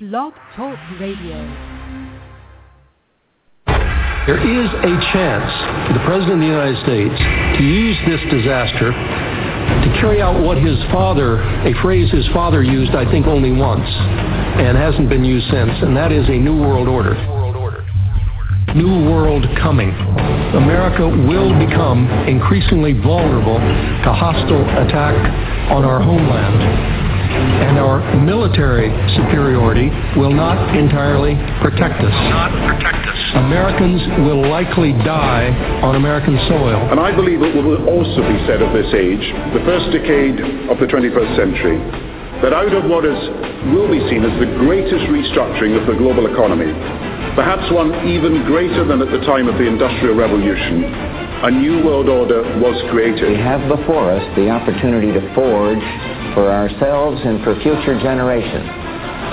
Blog Talk Radio. There is a chance for the President of the United States to use this disaster to carry out what his father, a phrase his father used, I think, only once, and hasn't been used since, and that is a new world order. New world coming. America will become increasingly vulnerable to hostile attack on our homeland and our military superiority will not entirely protect us. Not protect us. Americans will likely die on American soil. And I believe it will also be said of this age, the first decade of the 21st century, that out of what is will be seen as the greatest restructuring of the global economy, perhaps one even greater than at the time of the Industrial Revolution, a new world order was created. We have before us the opportunity to forge for ourselves and for future generations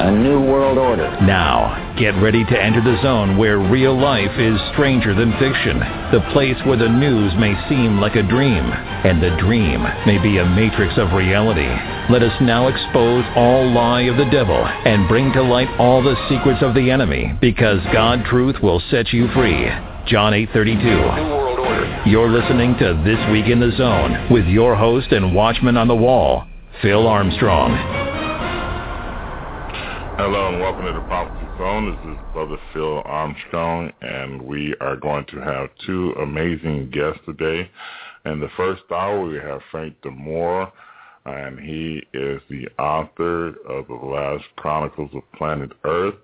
a new world order. Now, get ready to enter the zone where real life is stranger than fiction. The place where the news may seem like a dream, and the dream may be a matrix of reality. Let us now expose all lie of the devil and bring to light all the secrets of the enemy, because God truth will set you free. John 8:32. You're listening to This Week in the Zone with your host and watchman on the wall, Phil Armstrong. Hello and welcome to the Prophecy Zone. This is Brother Phil Armstrong, and we are going to have two amazing guests today. In the first hour, we have Frank Dimora, and he is the author of the last Chronicles of Planet Earth.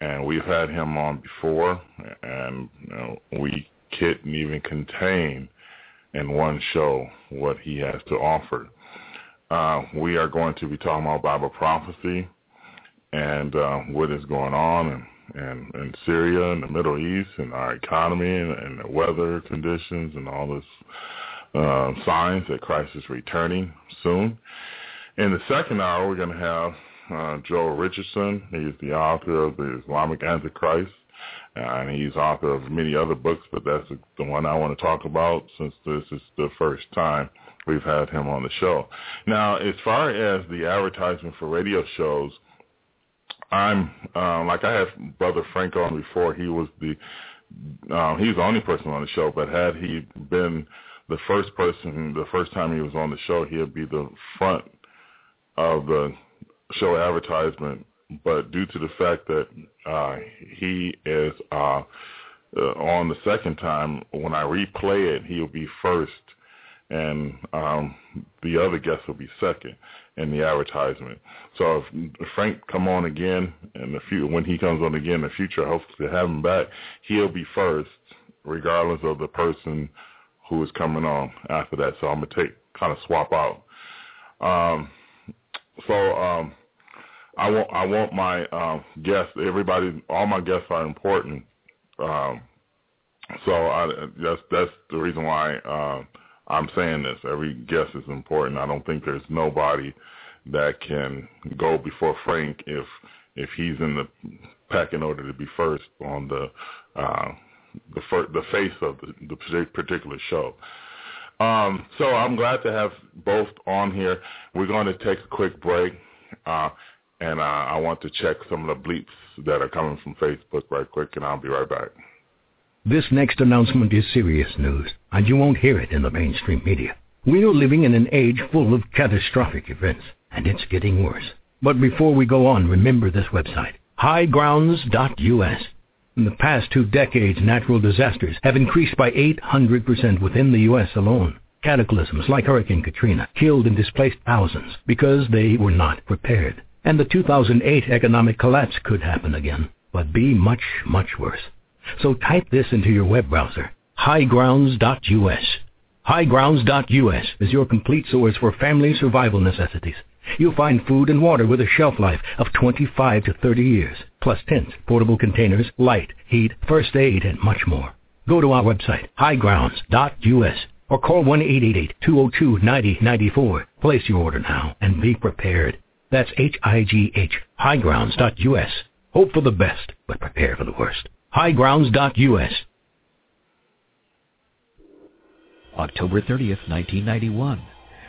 And we've had him on before, and you know, we couldn't even contain in one show what he has to offer. Uh, we are going to be talking about Bible prophecy and uh, what is going on in, in, in Syria and the Middle East and our economy and, and the weather conditions and all this uh, signs that Christ is returning soon. In the second hour, we're going to have uh, Joel Richardson. He's the author of the Islamic Antichrist, and he's author of many other books, but that's the one I want to talk about since this is the first time we've had him on the show. Now, as far as the advertisement for radio shows, I'm uh, like I had Brother Frank on before. He was the um, he's the only person on the show, but had he been the first person, the first time he was on the show, he'd be the front of the show advertisement. But due to the fact that uh, he is uh, uh, on the second time, when I replay it, he'll be first, and um, the other guest will be second in the advertisement. So if Frank come on again in the future, when he comes on again in the future, hopefully to have him back, he'll be first, regardless of the person who is coming on after that. So I'm gonna take kind of swap out. Um, so um, I want I want my um, guests, everybody, all my guests are important. Um, so I, that's that's the reason why uh, I'm saying this. Every guest is important. I don't think there's nobody that can go before Frank if if he's in the packing order to be first on the uh, the fir- the face of the, the particular show. Um, so I'm glad to have both on here. We're going to take a quick break, uh, and I want to check some of the bleeps that are coming from Facebook right quick, and I'll be right back. This next announcement is serious news, and you won't hear it in the mainstream media. We are living in an age full of catastrophic events, and it's getting worse. But before we go on, remember this website, highgrounds.us. In the past two decades, natural disasters have increased by 800% within the U.S. alone. Cataclysms like Hurricane Katrina killed and displaced thousands because they were not prepared. And the 2008 economic collapse could happen again, but be much, much worse. So type this into your web browser, highgrounds.us. Highgrounds.us is your complete source for family survival necessities. You'll find food and water with a shelf life of 25 to 30 years, plus tents, portable containers, light, heat, first aid, and much more. Go to our website, highgrounds.us, or call 1-888-202-9094. Place your order now and be prepared. That's H-I-G-H, highgrounds.us. Hope for the best, but prepare for the worst. highgrounds.us. October 30th, 1991.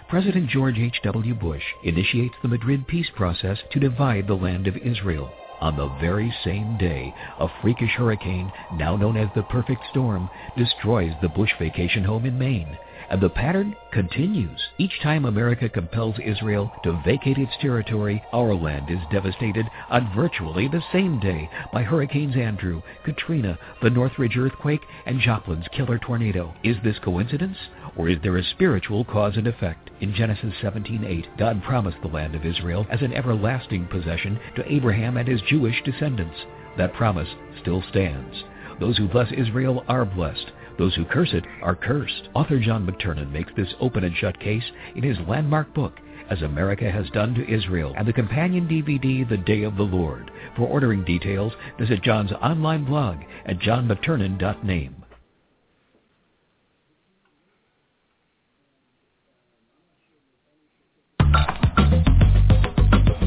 President George H.W. Bush initiates the Madrid peace process to divide the land of Israel. On the very same day, a freakish hurricane, now known as the perfect storm, destroys the Bush vacation home in Maine. And the pattern continues. Each time America compels Israel to vacate its territory, our land is devastated on virtually the same day by Hurricanes Andrew, Katrina, the Northridge earthquake, and Joplin's killer tornado. Is this coincidence? Or is there a spiritual cause and effect? In Genesis 17:8, God promised the land of Israel as an everlasting possession to Abraham and his Jewish descendants. That promise still stands. Those who bless Israel are blessed. Those who curse it are cursed. Author John McTernan makes this open and shut case in his landmark book, As America Has Done to Israel, and the companion DVD, The Day of the Lord. For ordering details, visit John's online blog at johnmcternan.name.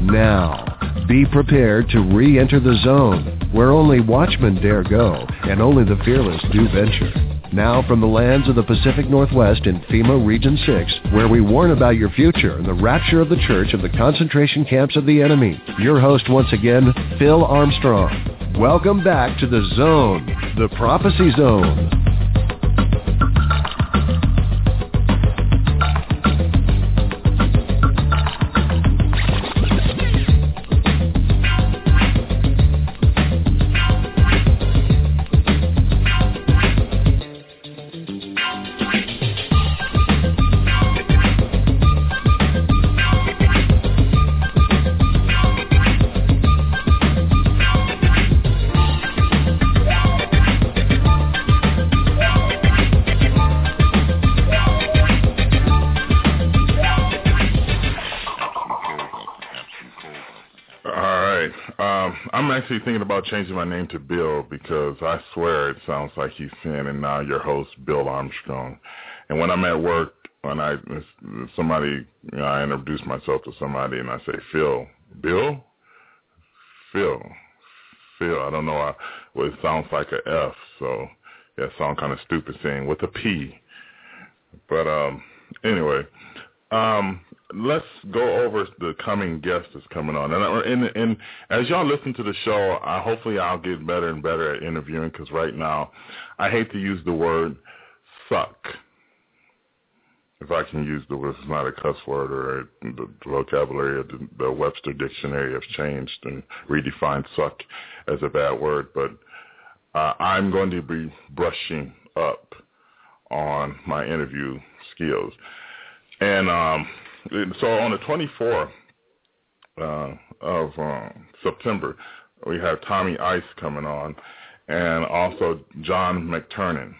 Now, be prepared to re-enter the zone, where only watchmen dare go, and only the fearless do venture. Now from the lands of the Pacific Northwest in FEMA Region 6, where we warn about your future and the rapture of the church of the concentration camps of the enemy. Your host once again, Phil Armstrong. Welcome back to the Zone, the Prophecy Zone. Actually thinking about changing my name to Bill because I swear it sounds like he's saying, and now your host, Bill Armstrong. And when I'm at work, when I somebody, you know, I introduce myself to somebody and I say, Phil, Bill, Phil, Phil. I don't know why, well, it sounds like a F, so yeah, it sounds kind of stupid saying with a P. But um, anyway, um, let's go over the coming guest that's coming on. And, and, and as y'all listen to the show, I, hopefully I'll get better and better at interviewing because right now I hate to use the word suck. If I can use the word, it's not a cuss word or the vocabulary of the, the Webster Dictionary has changed and redefined suck as a bad word. But uh, I'm going to be brushing up on my interview skills. And um, so on the 24th uh, of um, September, we have Tommy Ice coming on, and also John McTernan.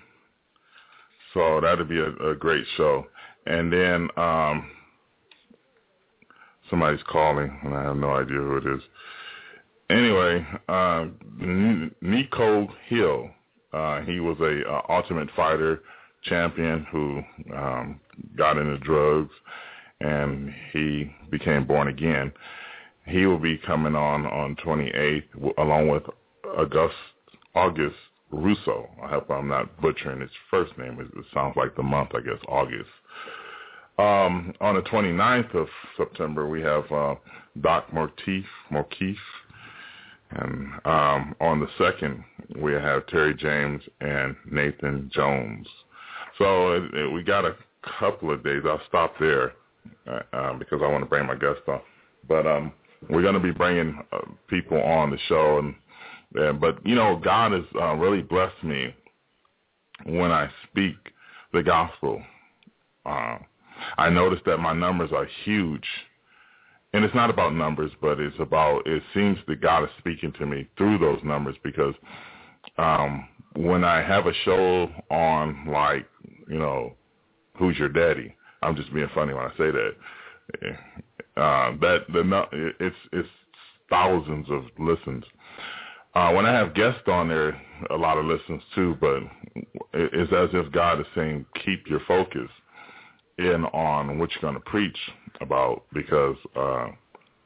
So that'll be a, a great show. And then um, somebody's calling, and I have no idea who it is. Anyway, uh, Nico Hill, uh, he was a uh, Ultimate Fighter champion who um, got into drugs and he became born again. He will be coming on on 28th along with August August Russo. I hope I'm not butchering his first name. It sounds like the month, I guess, August. Um, on the 29th of September, we have uh, Doc Mortief, Morkeef. And um, on the 2nd, we have Terry James and Nathan Jones. So it, it, we got a couple of days. I'll stop there uh, because I want to bring my guests on. But um, we're going to be bringing uh, people on the show, and, and but you know, God has uh, really blessed me when I speak the gospel. Uh, I noticed that my numbers are huge, and it's not about numbers, but it's about it seems that God is speaking to me through those numbers because um, when I have a show on, like you know, who's your daddy? I'm just being funny when I say that. Uh, that the it's it's thousands of listens. Uh, when I have guests on there, a lot of listens too. But it's as if God is saying, keep your focus in on what you're going to preach about, because uh,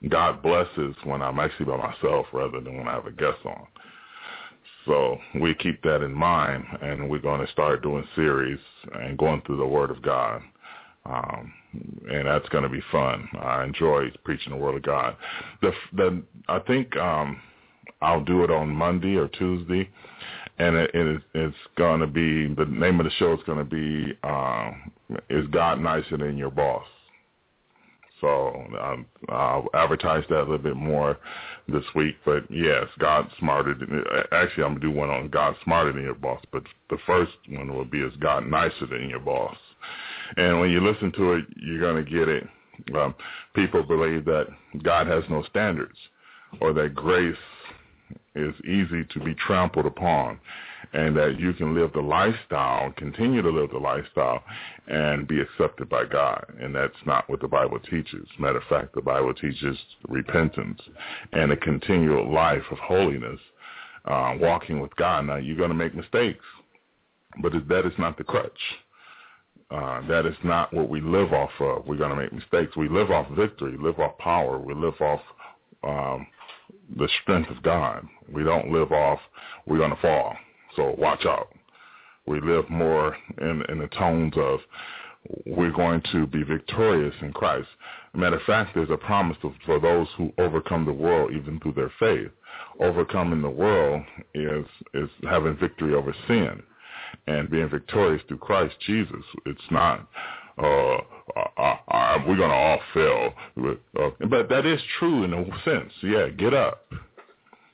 God blesses when I'm actually by myself rather than when I have a guest on. So we keep that in mind, and we're going to start doing series and going through the Word of God. Um, and that's going to be fun. I enjoy preaching the Word of God. The, the I think um, I'll do it on Monday or Tuesday, and it, it, it's going to be the name of the show is going to be uh, "Is God Nicer Than Your Boss?" So um, I'll advertise that a little bit more this week. But yes, God smarter. Than, actually, I'm gonna do one on God smarter than your boss. But the first one will be is God nicer than your boss. And when you listen to it, you're gonna get it. Um, people believe that God has no standards, or that grace is easy to be trampled upon and that you can live the lifestyle, continue to live the lifestyle, and be accepted by God. And that's not what the Bible teaches. Matter of fact, the Bible teaches repentance and a continual life of holiness, uh, walking with God. Now, you're going to make mistakes, but that is not the crutch. Uh, that is not what we live off of. We're going to make mistakes. We live off victory, live off power. We live off um, the strength of God. We don't live off, we're going to fall. So watch out. We live more in, in the tones of we're going to be victorious in Christ. Matter of fact, there's a promise to, for those who overcome the world even through their faith. Overcoming the world is is having victory over sin and being victorious through Christ Jesus. It's not uh, uh, uh, we're going to all fail. Uh, but that is true in a sense. Yeah, get up.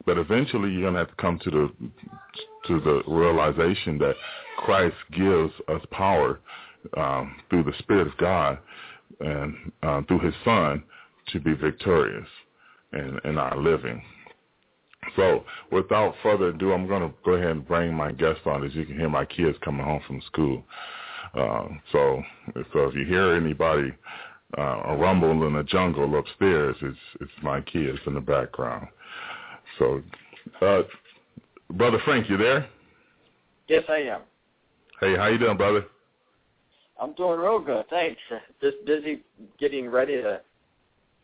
But eventually you're going to have to come to the to the realization that Christ gives us power um, through the Spirit of God and uh, through His Son to be victorious in, in our living. So without further ado, I'm going to go ahead and bring my guest on. As you can hear, my kids coming home from school. Uh, so, so if you hear anybody uh, a rumble in the jungle upstairs, it's it's my kids in the background. So, uh, brother Frank, you there? Yes, I am. Hey, how you doing, brother? I'm doing real good, thanks. Just busy getting ready to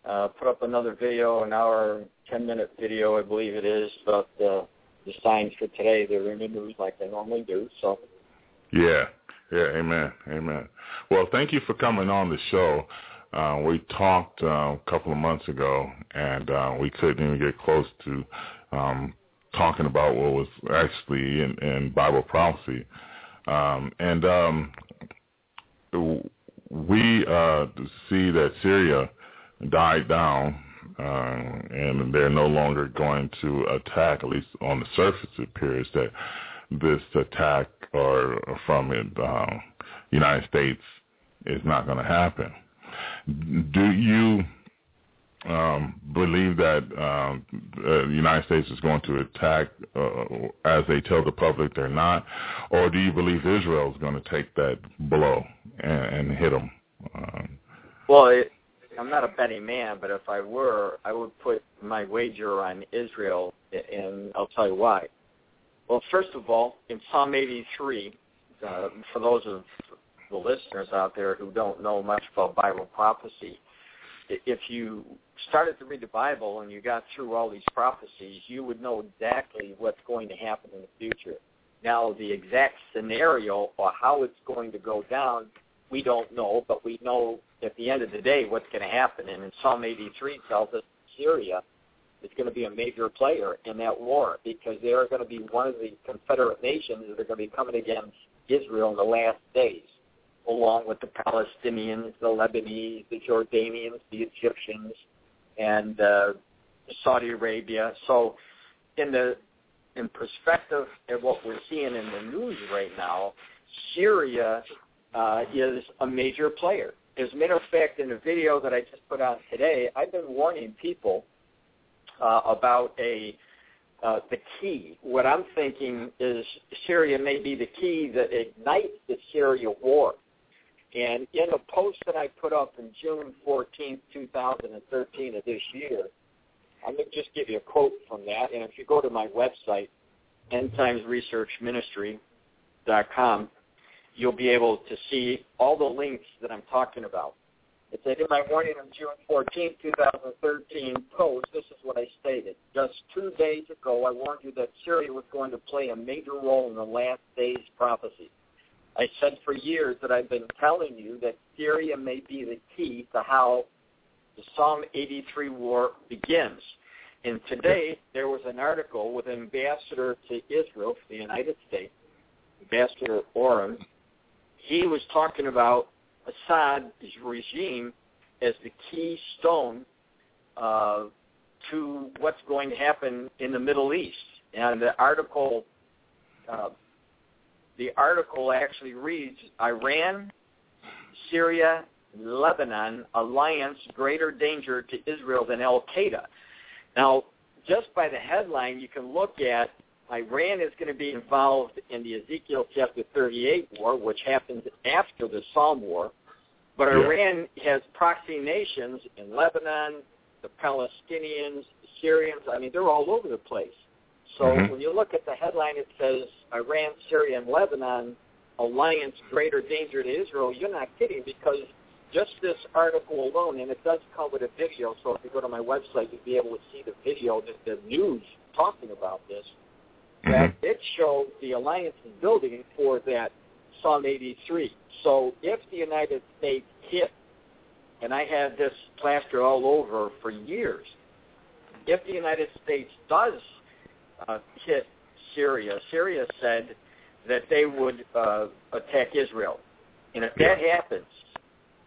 uh, put up another video, an hour, ten minute video, I believe it is, about the signs for today. They're in the news like they normally do. So. Yeah, yeah, amen, amen. Well, thank you for coming on the show. Uh, we talked uh, a couple of months ago, and uh, we couldn't even get close to um, talking about what was actually in, in Bible prophecy. Um, and um, we uh, see that Syria died down, uh, and they're no longer going to attack, at least on the surface it appears that this attack or from the uh, United States is not going to happen. Do you um, believe that um, the United States is going to attack uh, as they tell the public they're not, or do you believe Israel is going to take that blow and, and hit them? Um, well, it, I'm not a betting man, but if I were, I would put my wager on Israel, and I'll tell you why. Well, first of all, in Psalm 83, uh, for those of the listeners out there who don't know much about Bible prophecy, if you started to read the Bible and you got through all these prophecies, you would know exactly what's going to happen in the future. Now, the exact scenario or how it's going to go down, we don't know, but we know at the end of the day what's going to happen. And in Psalm 83 tells us Syria is going to be a major player in that war because they are going to be one of the confederate nations that are going to be coming against Israel in the last days along with the Palestinians, the Lebanese, the Jordanians, the Egyptians, and uh, Saudi Arabia. So, in the in perspective of what we're seeing in the news right now, Syria uh, is a major player. As a matter of fact, in a video that I just put out today, I've been warning people uh, about a uh, the key. What I'm thinking is Syria may be the key that ignites the Syria war. And in a post that I put up in June 14, 2013 of this year, I'm going to just give you a quote from that. And if you go to my website, endtimesresearchministry.com, you'll be able to see all the links that I'm talking about. It said in my warning on June 14, 2013 post, this is what I stated. Just two days ago, I warned you that Syria was going to play a major role in the last days prophecy. I said for years that I've been telling you that Syria may be the key to how the Psalm 83 war begins. And today there was an article with ambassador to Israel for the United States, Ambassador Oren. He was talking about Assad's regime as the keystone uh, to what's going to happen in the Middle East. And the article, uh, the article actually reads: Iran, Syria, Lebanon alliance greater danger to Israel than Al Qaeda. Now, just by the headline, you can look at Iran is going to be involved in the Ezekiel chapter 38 war, which happens after the Psalm war. But yeah. Iran has proxy nations in Lebanon, the Palestinians, the Syrians. I mean, they're all over the place. So mm-hmm. when you look at the headline, it says Iran, Syria, and Lebanon alliance greater danger to Israel. You're not kidding because just this article alone, and it does come with a video, so if you go to my website, you'll be able to see the video, the, the news talking about this, mm-hmm. that it showed the alliance is building for that Psalm 83. So if the United States hit, and I had this plastered all over for years, if the United States does uh, hit Syria, Syria said that they would uh, attack Israel. And if that happens,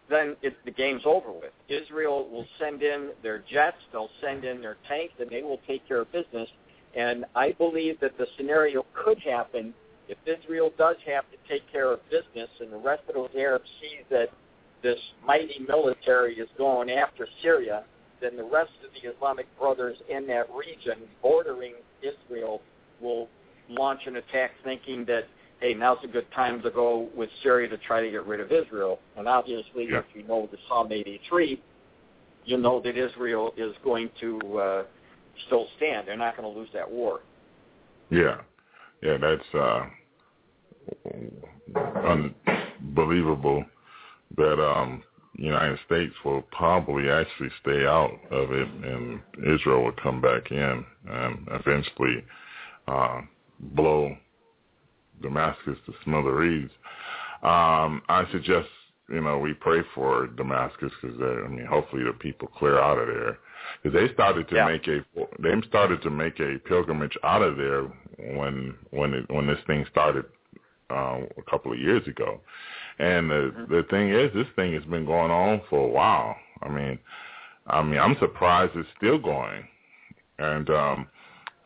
then it, the game's over with. Israel will send in their jets, they'll send in their tanks, and they will take care of business. And I believe that the scenario could happen if Israel does have to take care of business and the rest of those Arabs see that this mighty military is going after Syria, then the rest of the Islamic brothers in that region bordering Israel will launch an attack thinking that hey, now's a good time to go with Syria to try to get rid of Israel. And obviously, yeah. if you know the Psalm 83, you know that Israel is going to uh, still stand. They're not going to lose that war. Yeah, yeah, that's uh, unbelievable that um, United States will probably actually stay out of it, and Israel will come back in and eventually uh, blow Damascus to smithereens. Um, I suggest you know we pray for Damascus because I mean hopefully the people clear out of there because they started to yeah. make a they started to make a pilgrimage out of there when when it, when this thing started uh, a couple of years ago. And the mm-hmm. the thing is, this thing has been going on for a while. I mean, I mean, I'm surprised it's still going. And um,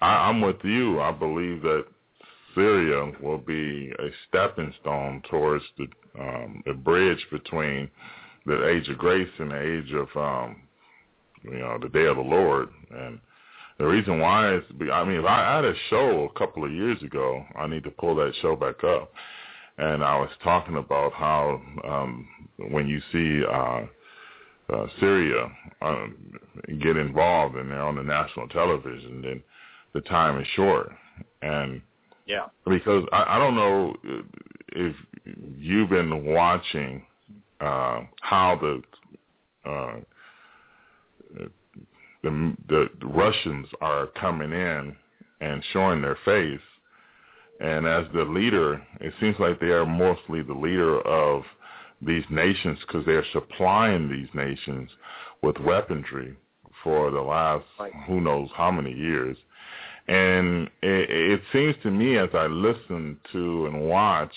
I, I'm with you. I believe that Syria will be a stepping stone towards the um, the bridge between the age of grace and the age of um, you know the day of the Lord. And the reason why is, I mean, if I had a show a couple of years ago, I need to pull that show back up. And I was talking about how um, when you see uh, uh, Syria um, get involved and they're on the national television, then the time is short. And yeah. Because I, I don't know if you've been watching uh, how the, uh, the the Russians are coming in and showing their face, and as the leader, it seems like they are mostly the leader of these nations because they're supplying these nations with weaponry for the last who knows how many years. And it, it seems to me as I listen to and watch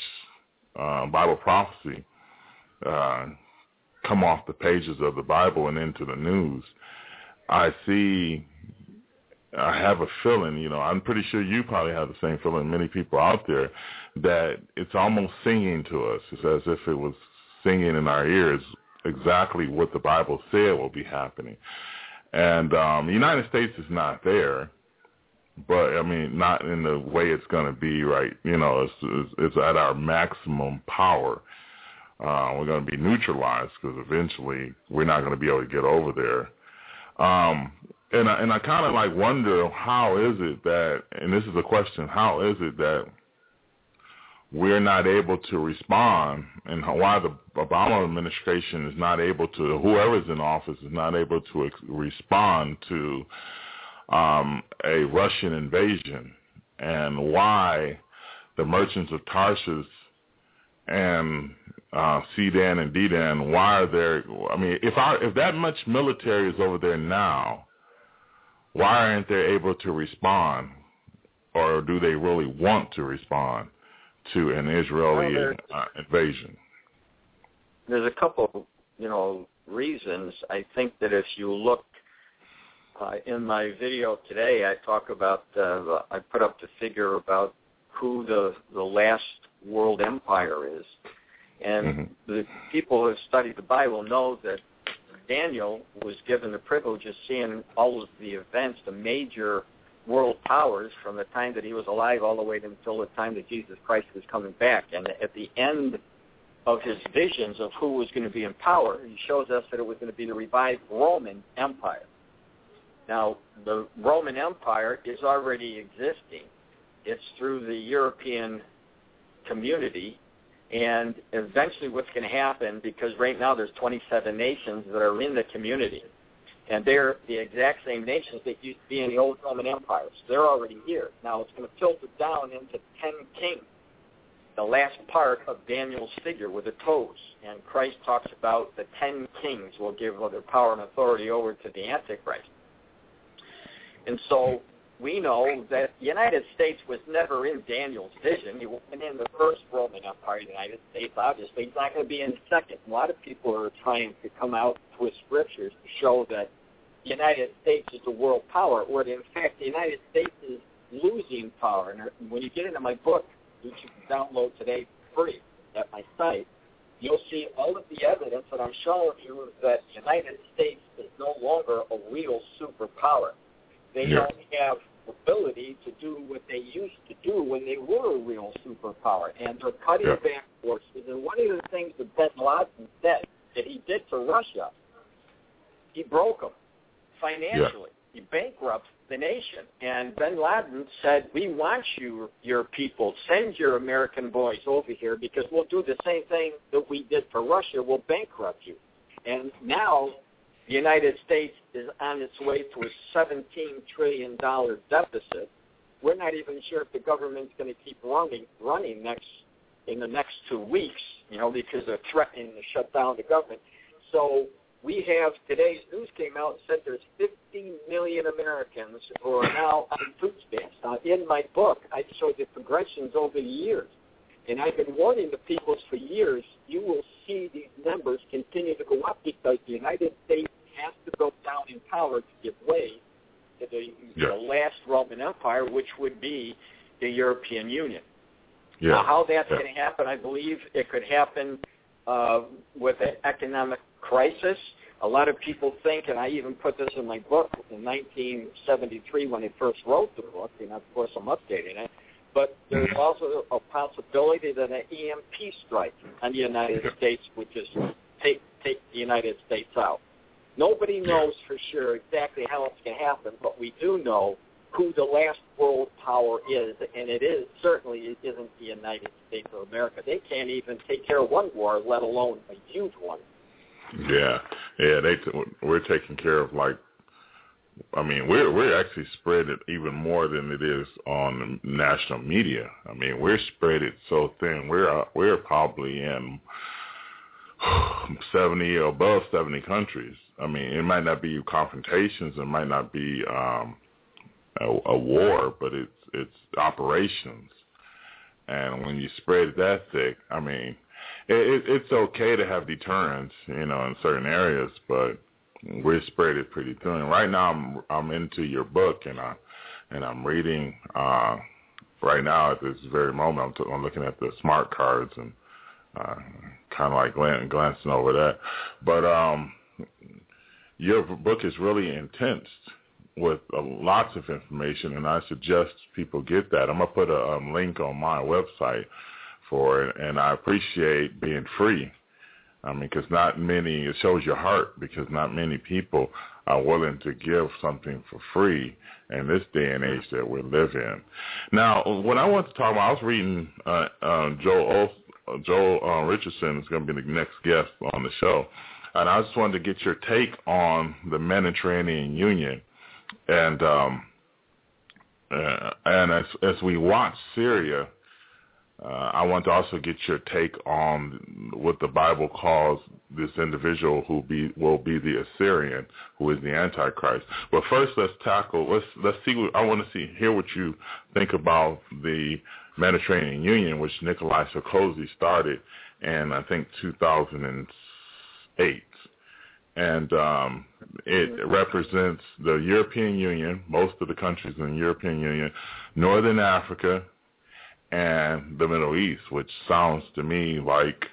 uh, Bible prophecy uh, come off the pages of the Bible and into the news, I see, I have a feeling, you know, I'm pretty sure you probably have the same feeling, many people out there, that it's almost singing to us. It's as if it was singing in our ears exactly what the Bible said will be happening. And um, the United States is not there but I mean, not in the way it's going to be right. You know, it's, it's, it's at our maximum power. Uh, we're going to be neutralized because eventually we're not going to be able to get over there. Um, and I, and I kind of like wonder how is it that, and this is a question, how is it that we're not able to respond and why the Obama administration is not able to, whoever's in office is not able to ex- respond to um, a Russian invasion and why the merchants of Tarsus and uh, Sedan and Dedan, why are there? I mean, if our if that much military is over there now, why aren't they able to respond, or do they really want to respond to an Israeli Well, uh, invasion? There's a couple, you know, reasons. I think that if you look uh, in my video today, I talk about uh, I put up the figure about who the the last world empire is, and Mm-hmm. the people who have studied the Bible know that Daniel was given the privilege of seeing all of the events, the major world powers from the time that he was alive all the way until the time that Jesus Christ was coming back. And at the end of his visions of who was going to be in power, he shows us that it was going to be the revived Roman Empire. Now, the Roman Empire is already existing. It's through the European community. And eventually what's going to happen, because right now there's 27 nations that are in the community, and they're the exact same nations that used to be in the old Roman Empire. So they're already here. Now it's going to filter down into 10 kings, the last part of Daniel's figure with the toes. And Christ talks about the 10 kings will give their power and authority over to the Antichrist. And so we know that the United States was never in Daniel's vision. He wasn't in the first Roman Empire, the United States, obviously. He's not going to be in the second. A lot of people are trying to come out with scriptures to show that the United States is the world power, or that in fact the United States is losing power. And when you get into my book, which you can download today free at my site, you'll see all of the evidence that I'm showing you that the United States is no longer a real superpower. They Yeah. don't have ability to do what they used to do when they were a real superpower, and they're cutting Yeah. back forces. And one of the things that Bin Laden said that he did to Russia, he broke them financially. He bankrupted the nation. And Bin Laden said, "We want you, your people, send your American boys over here because we'll do the same thing that we did for Russia. We'll bankrupt you." And now the United States is on its way to a $17 trillion deficit. We're not even sure if the government's going to keep running running next in the next two weeks, you know, because they're threatening to shut down the government. So we have today's news came out and said there's 50 million Americans who are now on food stamps. Now, in my book, I showed the progressions over the years. And I've been warning the people for years, you will see these numbers continue to go up because the United States has to go down in power to give way to the, Yeah. the last Roman Empire, which would be the European Union. Yeah. Now, how that's Yeah. going to happen, I believe it could happen uh, with an economic crisis. A lot of people think, and I even put this in my book in 1973 when I first wrote the book, and of course I'm updating it, but there's also a possibility that an EMP strike on the United. States would just take take the United States out. Nobody knows for sure exactly how it's going to happen, but we do know who the last world power is, and it is certainly it isn't the United States of America. They can't even take care of one war, let alone a huge one. Yeah, yeah, they t- we're taking care of like, I mean, we're we're actually spread it even more than it is on national media. I mean, we're spread it so thin. We're uh, we're probably in seventy above seventy countries. I mean, it might not be confrontations, it might not be um, a, a war, but it's it's operations. And when you spread it that thick, I mean, it, it, it's okay to have deterrence, you know, in certain areas, but we're spread it pretty thin. Right now, I'm I'm into your book, and I and I'm reading. uh Right now, at this very moment, I'm, t- I'm looking at the smart cards and uh, kind of like glancing over that. But um, your book is really intense with uh, lots of information, and I suggest people get that. I'm gonna put a um, link on my website for it, and I appreciate being free. I mean, because not many, it shows your heart because not many people are willing to give something for free in this day and age that we live in. Now, what I want to talk about, I was reading uh, uh, Joel, Joel uh, Richardson is going to be the next guest on the show, and I just wanted to get your take on the Mediterranean Union and um, uh, and as as we watch Syria uh, I want to also get your take on what the Bible calls this individual who be will be the Assyrian, who is the Antichrist. But first, let's tackle. Let's let's see. What, I want to see hear what you think about the Mediterranean Union, which Nikolai Sarkozy started in I think 2008, and um, it represents the European Union, most of the countries in the European Union, Northern Africa, and the Middle East, which sounds to me like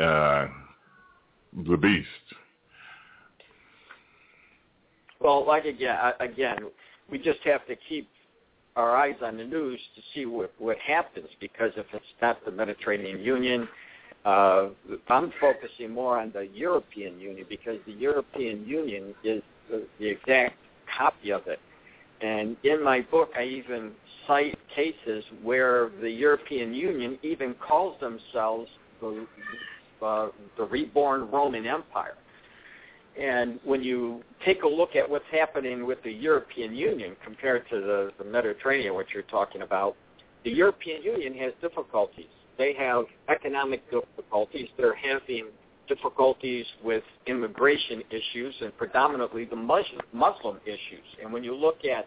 uh, the beast. Well, like again, again, we just have to keep our eyes on the news to see what what happens because if it's not the Mediterranean Union, uh, I'm focusing more on the European Union because the European Union is the, the exact copy of it. And in my book, I even cite cases where the European Union even calls themselves the, uh, the reborn Roman Empire. And when you take a look at what's happening with the European Union compared to the, the Mediterranean, what you're talking about, the European Union has difficulties. They have economic difficulties. They're having difficulties with immigration issues and predominantly the Muslim, Muslim issues. And when you look at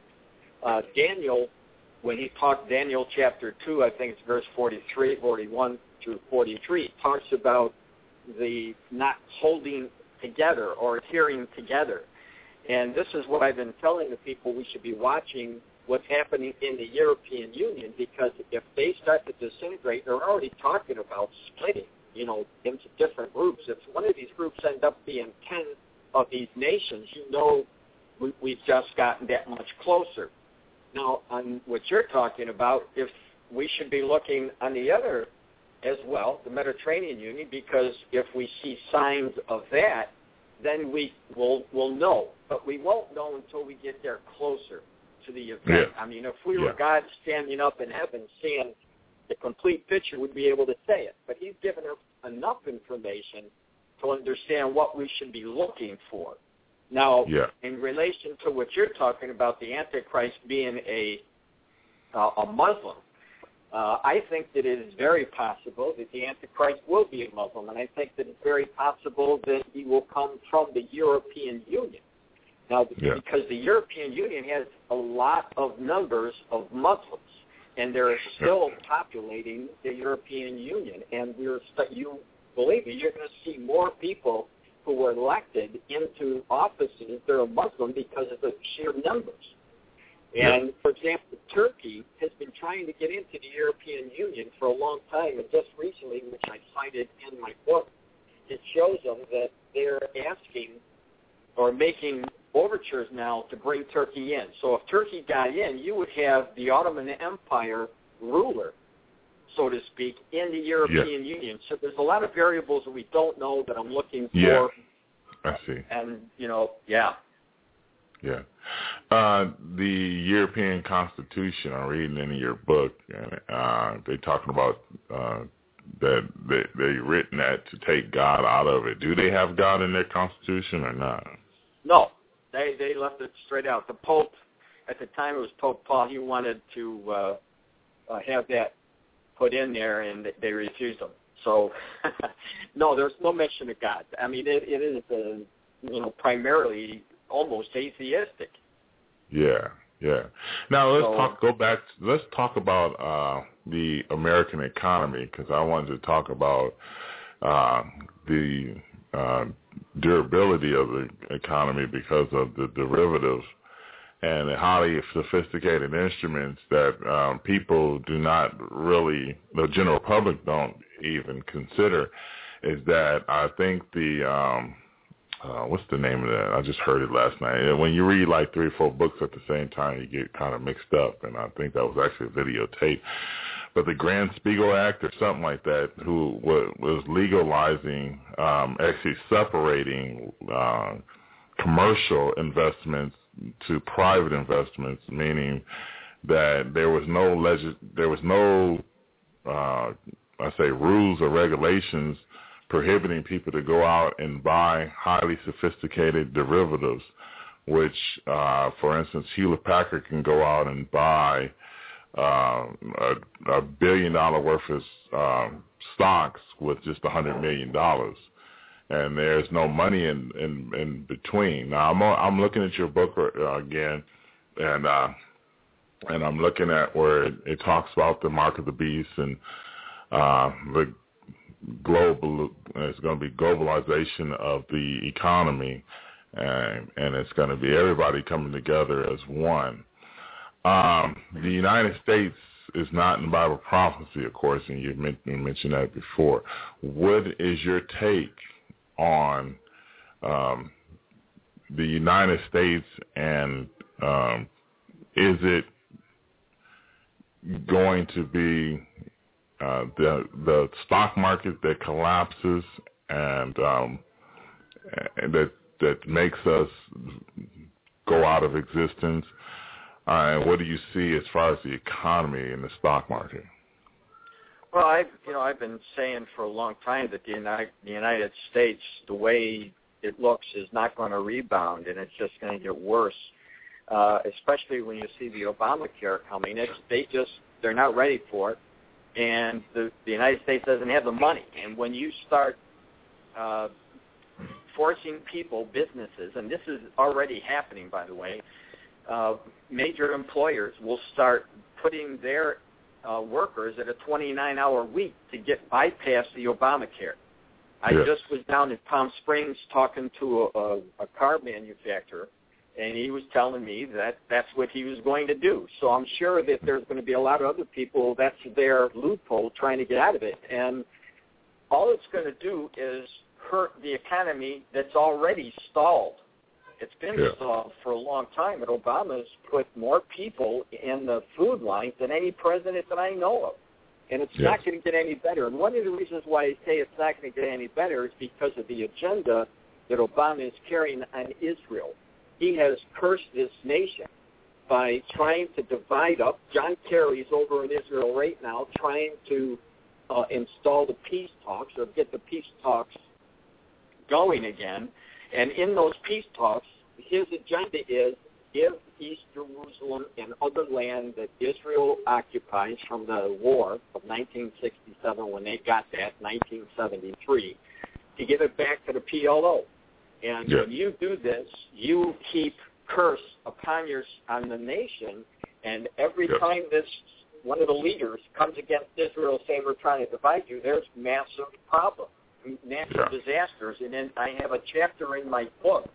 uh, Daniel, when he talked Daniel chapter 2, I think it's verse 43, 41 through 43, talks about the not holding together or adhering together. And this is what I've been telling the people we should be watching what's happening in the European Union because if they start to disintegrate, they're already talking about splitting you know, into different groups. If one of these groups end up being 10 of these nations, you know we, we've just gotten that much closer. Now, on what you're talking about, if we should be looking on the other as well, the Mediterranean Union, because if we see signs of that, then we will will know. But we won't know until we get there closer to the event. Yeah. I mean, if we Yeah. were God standing up in heaven seeing the complete picture, we'd be able to say it. But He's given us enough information to understand what we should be looking for. Now, Yeah. in relation to what you're talking about, the Antichrist being a uh, a Muslim, uh, I think that it is very possible that the Antichrist will be a Muslim, and I think that it's very possible that he will come from the European Union. Now, Yeah. because the European Union has a lot of numbers of Muslims, and they're still populating the European Union, and we're st- you believe me, you're going to see more people who were elected into offices that are Muslim because of the sheer numbers. And for example, Turkey has been trying to get into the European Union for a long time, and just recently, which I cited in my book, it shows them that they're asking or making overtures now to bring Turkey in. So if Turkey got in, you would have the Ottoman Empire ruler, so to speak, in the European Union. So there's a lot of variables that we don't know that I'm looking for. Yeah. I see. And, you know, yeah. Yeah. Uh, the European Constitution, I'm reading in your book, and uh, they're talking about uh, that they, they written that to take God out of it. Do they have God in their Constitution or not? No, they they left it straight out. The Pope, at the time it was Pope Paul, he wanted to uh, uh, have that put in there, and they refused him. So, no, there's no mention of God. I mean, it, it is, uh, you know, primarily almost atheistic. Yeah, yeah. Now let's So- talk. Go back. Let's talk about uh, the American economy because I wanted to talk about uh, the uh, durability of the economy because of the derivatives and the highly sophisticated instruments that um, people do not really, the general public don't even consider. Is that I think the um, uh, what's the name of that? I just heard it last night. When you read like three or four books at the same time, you get kind of mixed up. And I think that was actually a videotape. But the Grand Spiegel Act or something like that, who was legalizing, um, actually separating uh, commercial investments to private investments, meaning that there was no legis- there was no uh, I say rules or regulations prohibiting people to go out and buy highly sophisticated derivatives, which, uh, for instance, Hewlett Packard can go out and buy um, a, a billion dollar worth of um, stocks with just a hundred million dollars, and there's no money in in, in between. Now I'm I'm looking at your book uh, again, and uh, and I'm looking at where it, it talks about the mark of the beast and uh, the global. It's going to be globalization of the economy, and and it's going to be everybody coming together as one. Um, the United States is not in Bible prophecy, of course, and you mentioned that before. What is your take on um, the United States, and um, is it going to be uh, the the stock market that collapses and, um, that that makes us go out of existence? Uh, what do you see as far as the economy and the stock market? Well, I've you know I've been saying for a long time that the United, the United States, the way it looks, is not going to rebound, and it's just going to get worse. Uh, especially when you see the Obamacare coming, it's they just they're not ready for it, and the the United States doesn't have the money. And when you start uh, forcing people, businesses, and this is already happening, by the way, uh, major employers will start putting their uh, workers at a 29-hour week to get bypass the Obamacare. I yes. just was down in Palm Springs talking to a, a, a car manufacturer, and he was telling me that that's what he was going to do. So I'm sure that there's going to be a lot of other people that's their loophole trying to get out of it, and all it's going to do is hurt the economy that's already stalled. It's been Yeah. stalled for a long time, and Obama's put more people in the food line than any president that I know of. And it's not going to get any better. And one of the reasons why I say it's not going to get any better is because of the agenda that Obama is carrying on Israel. He has cursed this nation by trying to divide up. John Kerry's over in Israel right now trying to uh, install the peace talks or get the peace talks going again. And in those peace talks, his agenda is give East Jerusalem and other land that Israel occupies from the war of 1967 when they got that, 1973, to give it back to the PLO. And Yeah. when you do this, you keep curse upon your on the nation. And every Yeah. time this one of the leaders comes against Israel saying we're trying to divide you, there's massive problems, natural Yeah. disasters. And then I have a chapter in my book.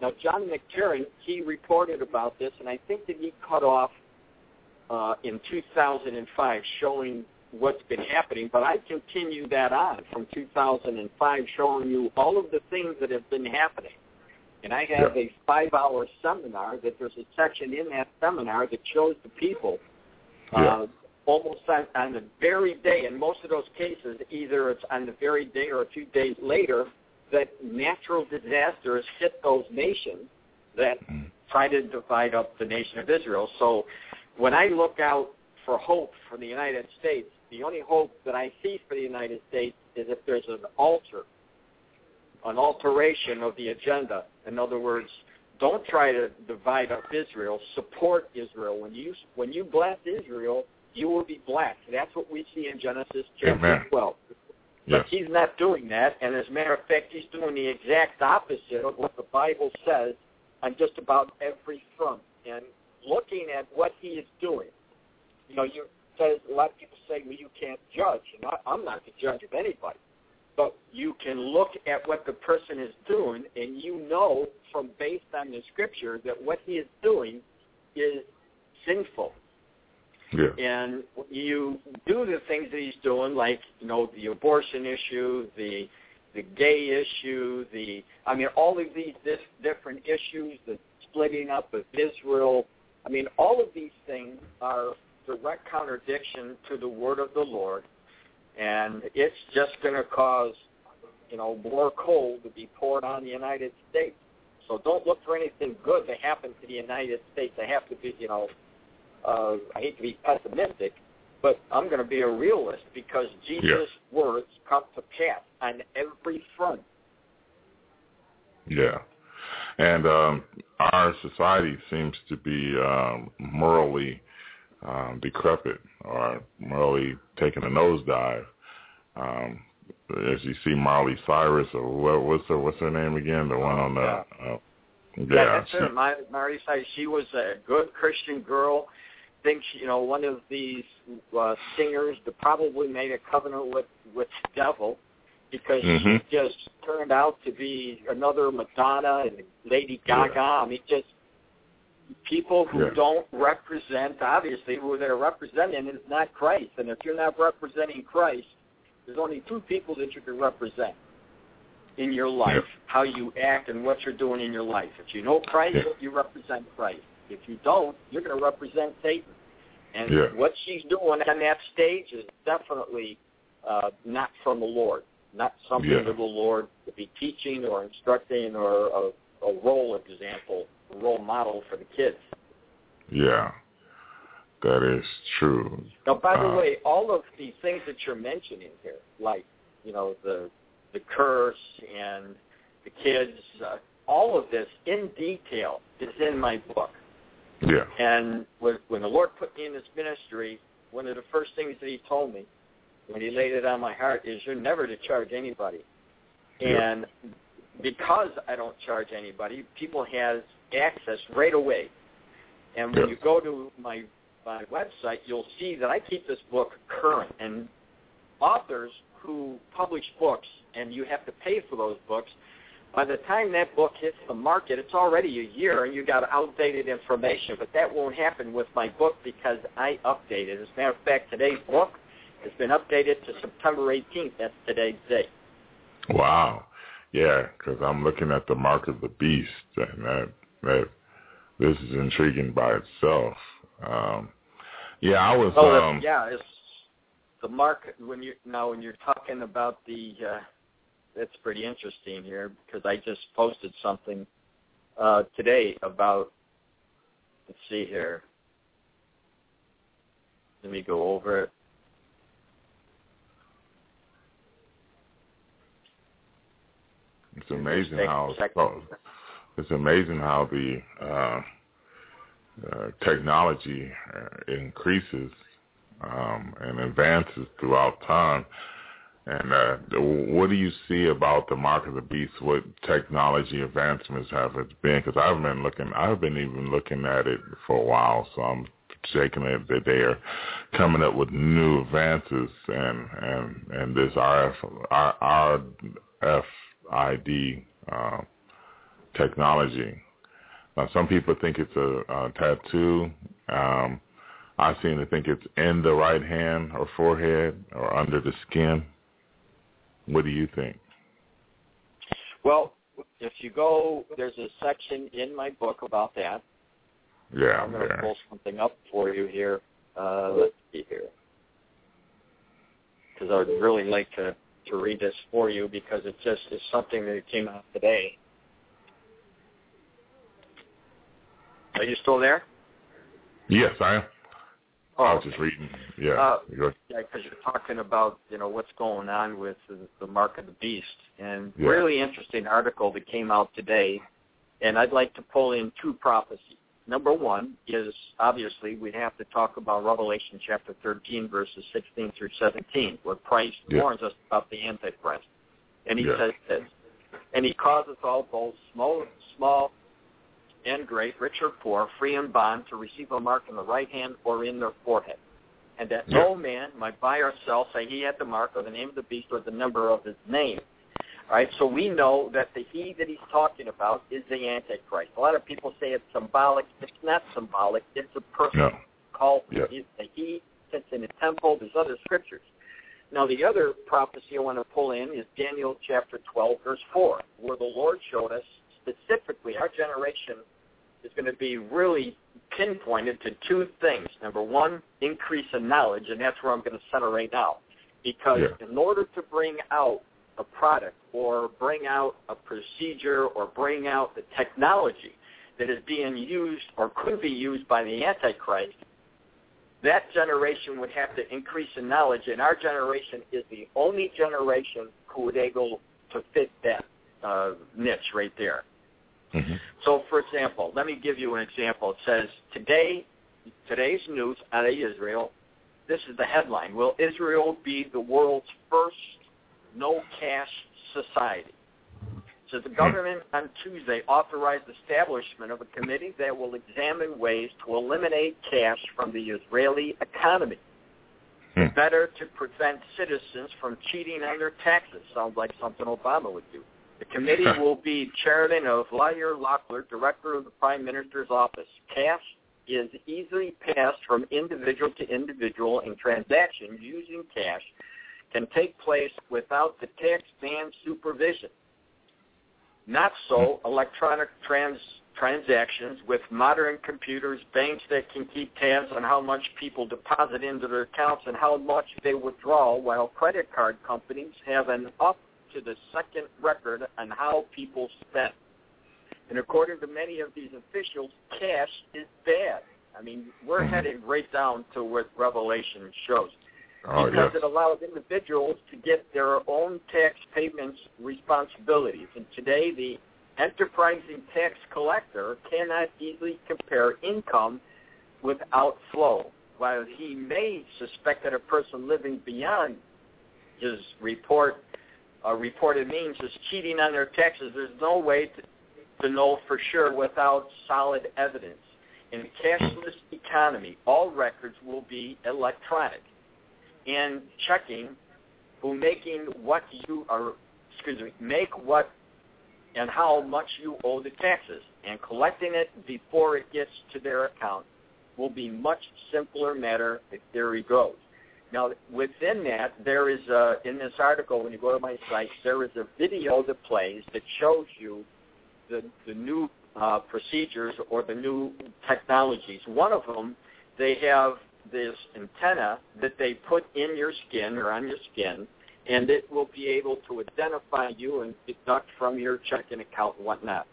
Now, John McTernan, he reported about this, and I think that he cut off uh, in 2005 showing what's been happening, but I continue that on from 2005 showing you all of the things that have been happening. And I have Yeah. a five-hour seminar that there's a section in that seminar that shows the people uh, Yeah. Almost on, on the very day, in most of those cases, either it's on the very day or a few days later, that natural disasters hit those nations that Mm. try to divide up the nation of Israel. So when I look out for hope for the United States, the only hope that I see for the United States is if there's an alter, an alteration of the agenda. In other words, don't try to divide up Israel. Support Israel. When you when you bless Israel, you will be blessed. That's what we see in Genesis chapter Amen. 12. Yes. But he's not doing that, and as a matter of fact, he's doing the exact opposite of what the Bible says on just about every front. And looking at what he is doing, you know, you says a lot of people say, well, you can't judge, and I, I'm not the judge of anybody. But you can look at what the person is doing, and you know from based on the scripture that what he is doing is sinful Yeah. and you do the things that he's doing, like you know the abortion issue, the the gay issue, the I mean all of these this different issues, the splitting up of Israel. I mean all of these things are direct contradiction to the word of the Lord, and it's just going to cause you know more coal to be poured on the United States. So don't look for anything good to happen to the United States. They have to be you know uh, I hate to be pessimistic, but I'm going to be a realist because Jesus' words come to pass on every front. Yeah. And um, our society seems to be um, morally um, decrepit or merely taking a nosedive. Um, as you see Marley Cyrus or what, what's her what's her name again? The one on the uh, yeah, yeah, that's it. My, Marley Cyrus. She was a good Christian girl. Think she, you know one of these uh, singers that probably made a covenant with with the devil because Mhm. she just turned out to be another Madonna and Lady Gaga. Yeah. I mean, just people who Yeah. don't represent, obviously, who they're representing is not Christ. And if you're not representing Christ, there's only two people that you can represent in your life, Yeah. how you act and what you're doing in your life. If you know Christ, Yeah. you represent Christ. If you don't, you're going to represent Satan. And Yeah. what she's doing on that stage is definitely uh, not from the Lord, not something Yeah. that the Lord would be teaching or instructing or a, a role example, a role model for the kids. yeah, that is true. Now, by the Uh, way, all of the things that you're mentioning here, like you know the the curse and the kids, uh, all of this in detail is in my book. Yeah, And when, when the Lord put me in this ministry, one of the first things that He told me when He laid it on my heart is, "You're never to charge anybody." Yeah. And because I don't charge anybody, people has access right away. And when Yeah. you go to my my website, you'll see that I keep this book current. And authors who publish books, and you have to pay for those books, by the time that book hits the market, it's already a year and you got outdated information. But that won't happen with my book because I update it. As a matter of fact, today's book has been updated to September 18th. That's today's date. wow, yeah, because I'm looking at the mark of the beast, and that that this is intriguing by itself. Um, yeah, I was. Oh, um, yeah, it's the market when you now when you're talking about the. Uh, that's pretty interesting here because I just posted something uh, today about. Let's see here. Let me go over it. It's amazing Just take a how oh, it's amazing how the uh, uh, technology uh, increases um, and advances throughout time. And uh, what do you see about the mark of the beast? What technology advancements have it been? Because I've been looking, I've been even looking at it for a while. So I'm taking it that they are coming up with new advances and and and this RF RFID uh, technology. Now, some people think it's a, a tattoo. Um, I seem to think it's in the right hand or forehead or under the skin. What do you think? Well, if you go, there's a section in my book about that. Yeah, I'm going to pull something up for you here. Uh, let's see here, because I would really like to to read this for you because it just is something that came out today. Are you still there? Yes, I am. Oh, I was just reading. Yeah. Uh, Yeah, because you're talking about you know what's going on with the, the mark of the beast, and Yeah. really interesting article that came out today. And I'd like to pull in two prophecies. Number one is obviously we have to talk about Revelation chapter 13 verses 16 through 17, where Christ Yeah. warns us about the Antichrist, and he Yeah. says this, and he causeth all both small, small and great, rich or poor, free and bond, to receive a mark in the right hand or in their forehead. And that no oh, man might buy or sell, say he had the mark or the name of the beast or the number of his name. All right, so we know that the he that he's talking about is the Antichrist. A lot of people say it's symbolic. It's not symbolic. It's a person No. called Yeah. the he, sits in the temple. There's other scriptures. Now, the other prophecy I want to pull in is Daniel chapter 12, verse 4, where the Lord showed us specifically our generation is going to be really pinpointed to two things. Number one, increase in knowledge, and that's where I'm going to center right now. Because Yeah. in order to bring out a product or bring out a procedure or bring out the technology that is being used or could be used by the Antichrist, that generation would have to increase in knowledge, and our generation is the only generation who would able to fit that uh, niche right there. Mhm. So, for example, let me give you an example. It says, today today's news out of Israel. This is the headline: Will Israel be the world's first no-cash society? So the government on Tuesday authorized establishment of a committee that will examine ways to eliminate cash from the Israeli economy. Hmm. Better to prevent citizens from cheating on their taxes. Sounds like something Obama would do. The committee will be chairman of Yair Lapid, director of the Prime Minister's office. Cash is easily passed from individual to individual, and transactions using cash can take place without the tax man's supervision. Not so electronic trans transactions with modern computers, banks that can keep tabs on how much people deposit into their accounts and how much they withdraw, while credit card companies have an up to the second record on how people spend. And according to many of these officials, cash is bad. I mean, we're heading right down to what Revelation shows. Oh, because yes. it allows individuals to get their own tax payments responsibilities. And today, the enterprising tax collector cannot easily compare income with outflow. While he may suspect that a person living beyond his report uh, reported means is cheating on their taxes, there's no way to, to know for sure without solid evidence. In a cashless economy, all records will be electronic. And checking who making what you are excuse me make what and how much you owe the taxes. And collecting it before it gets to their account will be much simpler matter. The theory goes now within that there is a in this article when you go to my site there is a video that plays that shows you the the new uh, procedures or the new technologies one of them they have this antenna that they put in your skin or on your skin, and it will be able to identify you and deduct from your checking account and whatnot.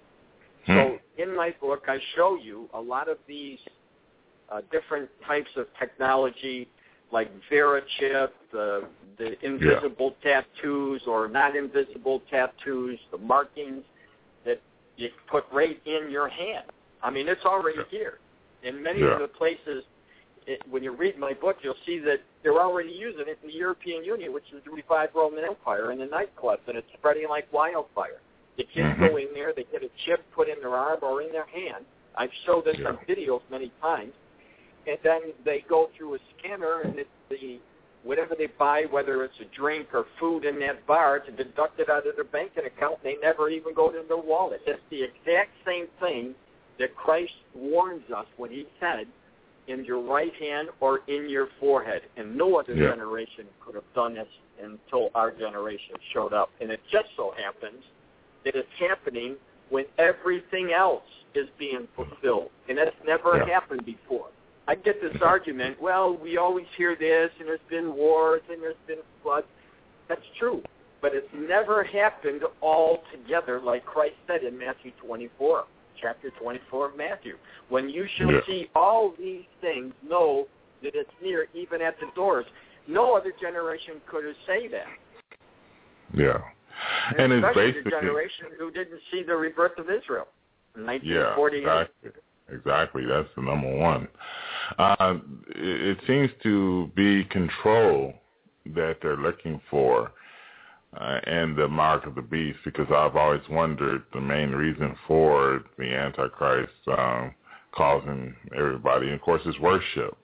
Hmm. So in my book, I show you a lot of these uh, different types of technology, like VeriChip, the the invisible tattoos or not invisible tattoos, the markings that you put right in your hand. I mean, it's already here. In many Yeah. of the places it, when you read my book, you'll see that they're already using it in the European Union, which is the revived Roman Empire, in the nightclubs, and it's spreading like wildfire. The kids Mhm. go in there, they get a chip put in their arm or in their hand. I've showed this on videos many times, and then they go through a scanner, and it's the whatever they buy, whether it's a drink or food in that bar, to deduct it out of their banking account. They never even go to their wallet. It's the exact same thing that Christ warns us when he said, in your right hand or in your forehead. And no other Yeah. generation could have done this until our generation showed up. And it just so happens that it's happening when everything else is being fulfilled. And that's never Yeah. happened before. I get this argument, well, we always hear this, and there's been wars, and there's been floods. That's true. But it's never happened all together like Christ said in Matthew 24 chapter 24 of Matthew. When you shall Yeah. see all these things, know that it's near, even at the doors. No other generation could have said that. Yeah. And it's especially basically the generation who didn't see the rebirth of Israel in Yeah, 1948. exactly. Exactly. That's the number one. Uh, it, it seems to be control that they're looking for uh, and the mark of the beast because I've always wondered the main reason for the Antichrist um, causing everybody, and of course, is worship.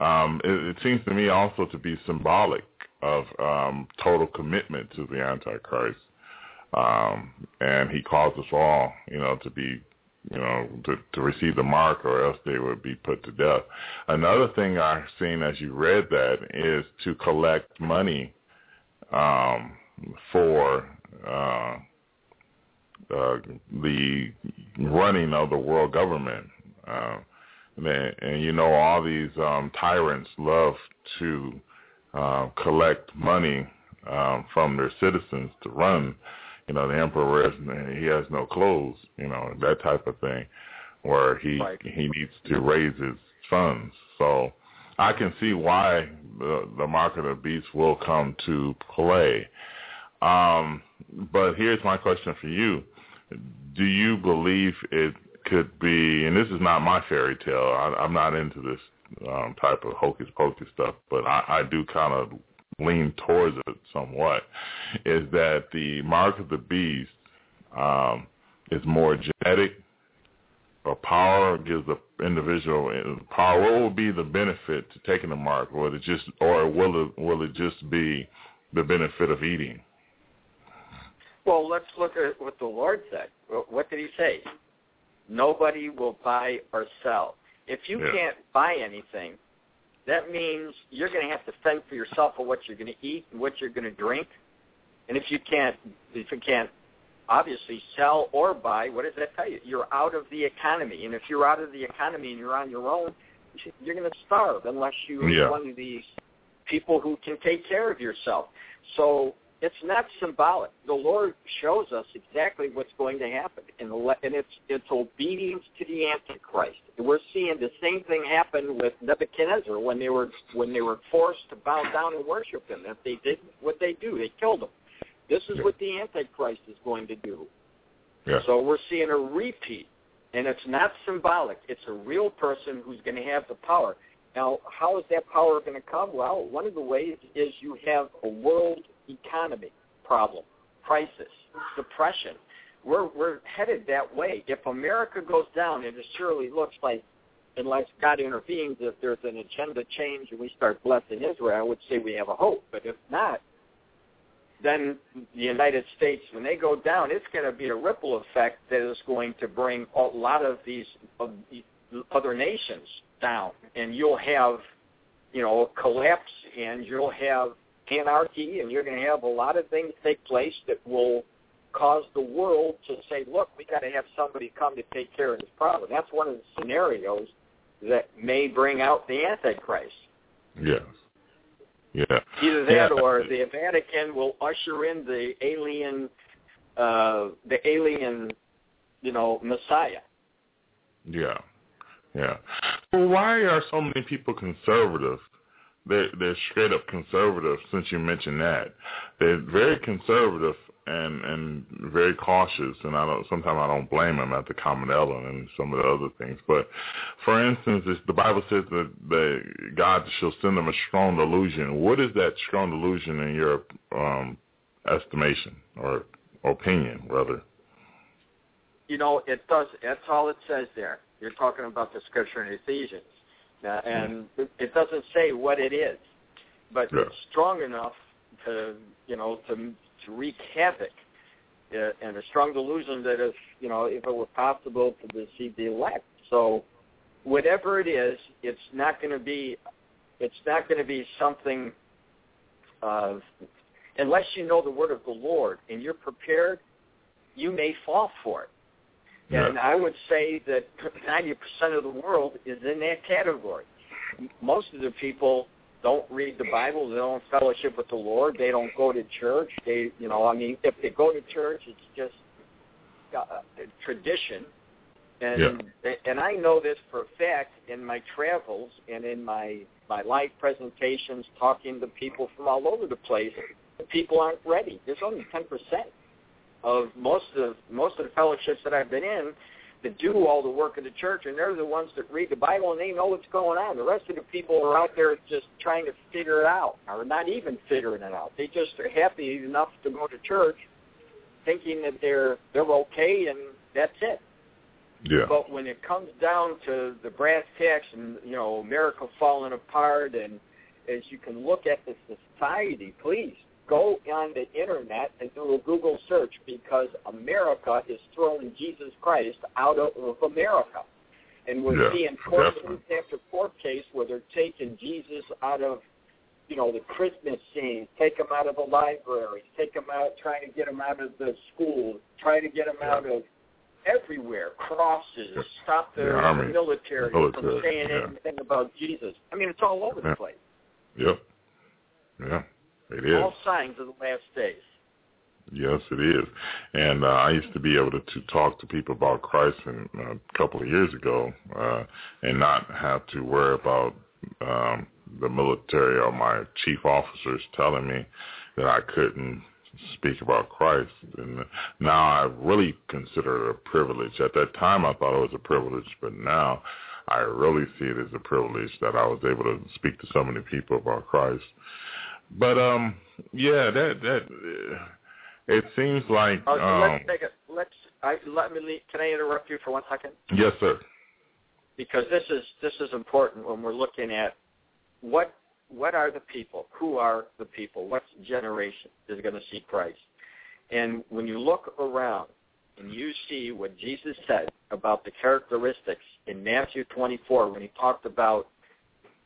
Um, it, it seems to me also to be symbolic of um, total commitment to the Antichrist. Um, and he calls us all, you know, to be, you know, to, to receive the mark or else they would be put to death. Another thing I've seen as you read that is to collect money um, for uh, uh, the running of the world government. Uh, and, and you know, all these um, tyrants love to uh, collect money um, from their citizens to run. You know, the emperor has, he has no clothes. You know, that type of thing, where he Right. he needs to raise his funds. So I can see why the the mark of the beast will come to play. Um, but here's my question for you: Do you believe it could be, and this is not my fairy tale. I, I'm not into this um, type of hocus pocus stuff, but I, I do kind of lean towards it somewhat. Is that the mark of the beast um, is more genetic or power gives the individual power. What will be the benefit to taking the mark? Will it just, or will it will it just be the benefit of eating? Well, let's look at what the Lord said. What did He say? Nobody will buy or sell. If you Yeah. can't buy anything, that means you're going to have to fend for yourself for what you're going to eat and what you're going to drink. And if you can't, if you can't obviously sell or buy, what does that tell you? You're out of the economy. And if you're out of the economy and you're on your own, you're going to starve unless you're Yeah. one of these people who can take care of yourself. So it's not symbolic. The Lord shows us exactly what's going to happen, and, and it's it's obedience to the Antichrist. We're seeing the same thing happen with Nebuchadnezzar when they were when they were forced to bow down and worship him. If they did what they do, they killed him. This is what the Antichrist is going to do. Yeah. So we're seeing a repeat, and it's not symbolic. It's a real person who's going to have the power. Now, how is that power going to come? Well, one of the ways is you have a world economy problem, crisis, depression. We're we're headed that way. If America goes down, it surely looks like, unless God intervenes, if there's an agenda change and we start blessing Israel, I would say we have a hope. But if not, then the United States, when they go down, it's going to be a ripple effect that is going to bring a lot of these other nations down, and you'll have, you know, collapse, and you'll have anarchy, and you're going to have a lot of things take place that will cause the world to say, look, we got to have somebody come to take care of this problem. That's one of the scenarios that may bring out the Antichrist. Yes. Yeah. Either that Yeah. or the Vatican will usher in the alien, uh, the alien, you know, Messiah. Yeah, yeah. Well, why are so many people conservative? They're they're straight up conservative. Since you mentioned that, they're very conservative and and very cautious. And I don't sometimes I don't blame them at the Comet Elenin and some of the other things. But for instance, the Bible says that the God shall send them a strong delusion. What is that strong delusion in your um, estimation or opinion, rather? You know, it does. That's all it says there. You're talking about the scripture in Ephesians, uh, and it- it doesn't say what it is, but Yeah. it's strong enough to, you know, to to wreak havoc, uh, and a strong delusion that if you know, if it were possible to deceive the elect. So, whatever it is, it's not going to be, it's not going to be something. Uh, unless you know the word of the Lord and you're prepared, you may fall for it. And I would say that 90% of the world is in that category. Most of the people don't read the Bible. They don't fellowship with the Lord. They don't go to church. They, you know, I mean, if they go to church, it's just uh, tradition. And and I know this for a fact in my travels and in my my live presentations, talking to people from all over the place. The people aren't ready. There's only 10 percent of most of most of the fellowships that I've been in that do all the work of the church, and they're the ones that read the Bible and they know what's going on. The rest of the people are out there just trying to figure it out, or not even figuring it out. They just are happy enough to go to church, thinking that they're they're okay, and that's it. Yeah. But when it comes down to the brass tacks and you know America falling apart, and as you can look at the society, please go on the internet and do a Google search because America is throwing Jesus Christ out of, America. And we're Yeah, seeing court case after court case where they're taking Jesus out of, you know, the Christmas scenes, take him out of the libraries, take him out, trying to get him out of the schools, trying to get him out of everywhere, crosses, stop the, The army, military, military, from saying yeah. anything about Jesus. I mean, it's all over Yeah. the place. Yep. Yeah. It is. All signs of the last days. Yes, it is. And uh, I used to be able to, to talk to people about Christ in, uh, a couple of years ago uh, and not have to worry about um, the military or my chief officers telling me that I couldn't speak about Christ. And now I really consider it a privilege. At that time, I thought it was a privilege, but now I really see it as a privilege that I was able to speak to so many people about Christ. But um, yeah, that that uh, it seems like. Uh, so um, let's take it. Let's. I, let me. Can I interrupt you for one second? Yes, sir. Because this is this is important when we're looking at what what are the people? Who are the people? What generation is going to see Christ? And when you look around and you see what Jesus said about the characteristics in Matthew 24 when he talked about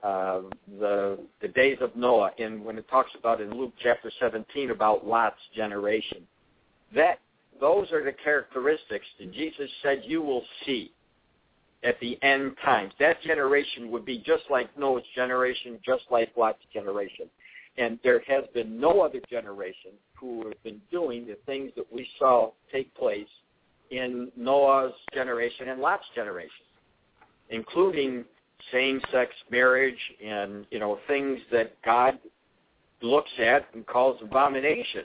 uh, the the days of Noah, and when it talks about in Luke chapter 17 about Lot's generation, that those are the characteristics that Jesus said you will see at the end times. That generation would be just like Noah's generation, just like Lot's generation. And there has been no other generation who have been doing the things that we saw take place in Noah's generation and Lot's generation, including same-sex marriage and you know things that God looks at and calls abomination.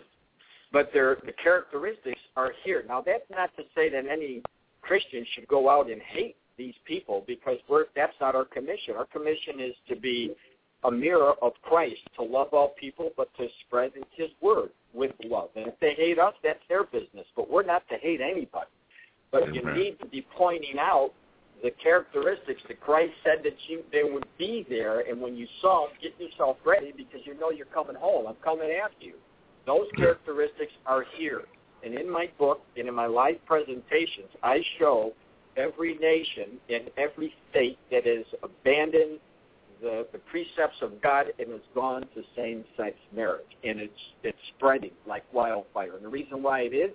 But their the characteristics are here. Now that's not to say that any Christian should go out and hate these people because we're that's not our commission. Our commission is to be a mirror of Christ, to love all people, but to spread His word with love. And if they hate us, that's their business. But we're not to hate anybody. But Amen. you need to be pointing out the characteristics that Christ said that you they would be there, and when you saw them, get yourself ready because you know you're coming home. I'm coming after you. Those characteristics are here. And in my book and in my live presentations, I show every nation in every state that has abandoned the, the precepts of God and has gone to same-sex marriage, and it's it's spreading like wildfire. And the reason why it is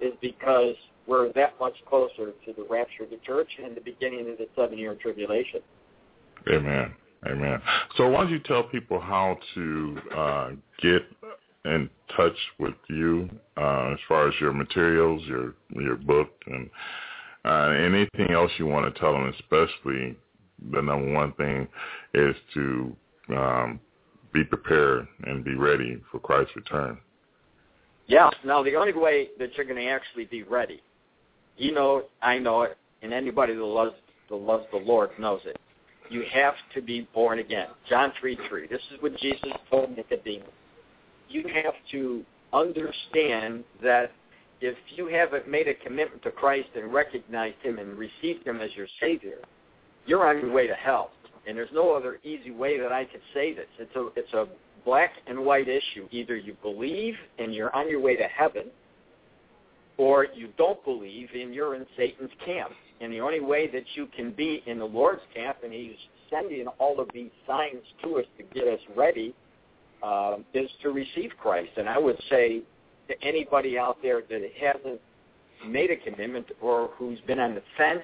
is because we're that much closer to the rapture of the church and the beginning of the seven-year tribulation. Amen. Amen. So why don't you tell people how to uh, get in touch with you uh, as far as your materials, your your book, and uh, anything else you want to tell them, especially the number one thing is to um, be prepared and be ready for Christ's return. Yeah. Now, the only way that you're going to actually be ready, you know, I know it, and anybody that loves, that loves the Lord knows it. You have to be born again. John 3 3. This is what Jesus told Nicodemus. You have to understand that if you haven't made a commitment to Christ and recognized Him and received Him as your Savior, you're on your way to hell. And there's no other easy way that I could say this. It's a it's a black and white issue. Either you believe and you're on your way to heaven, or you don't believe and you're in Satan's camp. And the only way that you can be in the Lord's camp, and He's sending all of these signs to us to get us ready, uh, is to receive Christ. And I would say to anybody out there that hasn't made a commitment or who's been on the fence,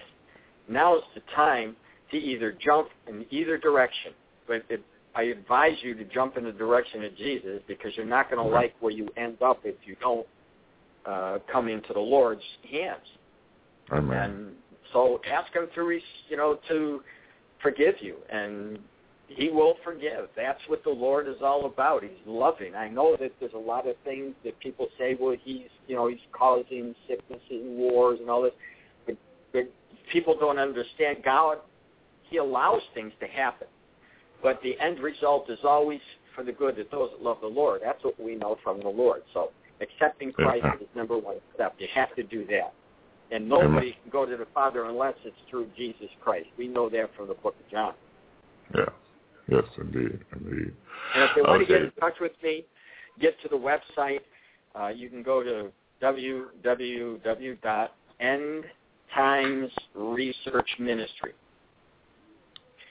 now is the time to either jump in either direction. But it, I advise you to jump in the direction of Jesus because you're not going to like where you end up if you don't uh, come into the Lord's hands. Amen. And so ask Him to, re- you know, to forgive you, and He will forgive. That's what the Lord is all about. He's loving. I know that there's a lot of things that people say, well, He's, you know, He's causing sicknesses and wars and all this, but, but people don't understand God. He allows things to happen, but the end result is always for the good of those that love the Lord. That's what we know from the Lord. So accepting Christ Yeah. is number one step. You have to do that. And nobody can go to the Father unless it's through Jesus Christ. We know that from the book of John. Yeah. Yes, indeed, indeed. And if they want to get in touch with me, get to the website. Uh, you can go to www.endtimesresearchministry.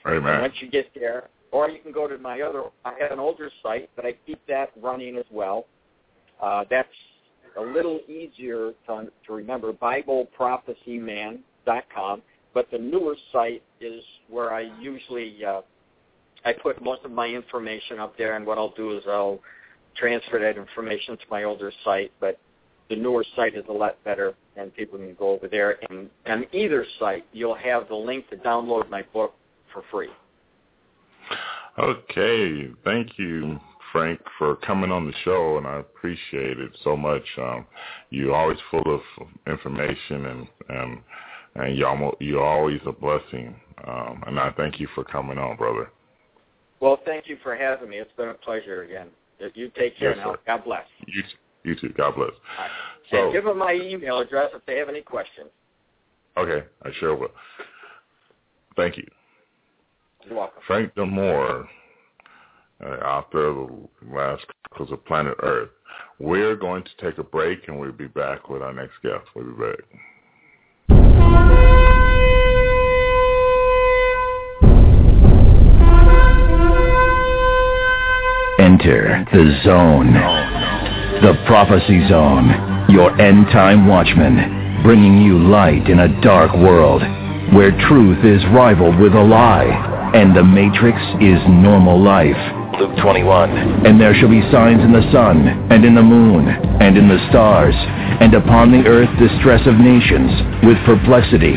And Amen. once you get there, or you can go to my other, I have an older site, but I keep that running as well. Uh, that's a little easier to, to remember, BibleProphecyMan.com. But the newer site is where I usually uh, I put most of my information up there, and what I'll do is I'll transfer that information to my older site. But the newer site is a lot better, and people can go over there. And on either site, you'll have the link to download my book for free. Okay. Thank you, Frank, for coming on the show, and I appreciate it so much. Um, you're always full of information, and and and you're, almost, you're always a blessing. Um, and I thank you for coming on, brother. Well, thank you for having me. It's been a pleasure again. You take care yes, now. Sir. God bless. You too. You too. God bless. Right. So, and give them my email address if they have any questions. Okay, I sure will. Thank you. You're welcome. Frank Dimora, uh, author of the last Chronicles of Planet Earth. We're going to take a break, and we'll be back with our next guest. We'll be back. Enter the zone. The prophecy zone. Your end time watchman, bringing you light in a dark world where truth is rivaled with a lie and the matrix is normal life. Luke 21. And there shall be signs in the sun, and in the moon, and in the stars, and upon the earth distress of nations, with perplexity,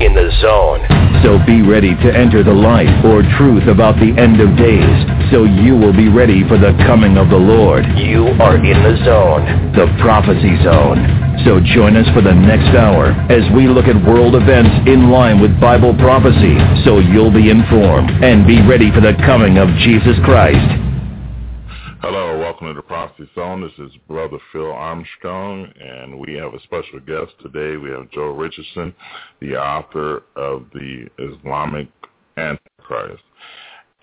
in the zone. So be ready to enter the light or truth about the end of days, so you will be ready for the coming of the Lord. You are in the zone, the prophecy zone. So join us for the next hour as we look at world events in line with Bible prophecy, so you'll be informed and be ready for the coming of Jesus Christ. Hello, welcome to the Prophecy Zone. This is Brother Phil Armstrong, and we have a special guest today. We have Joel Richardson, the author of the Islamic Antichrist.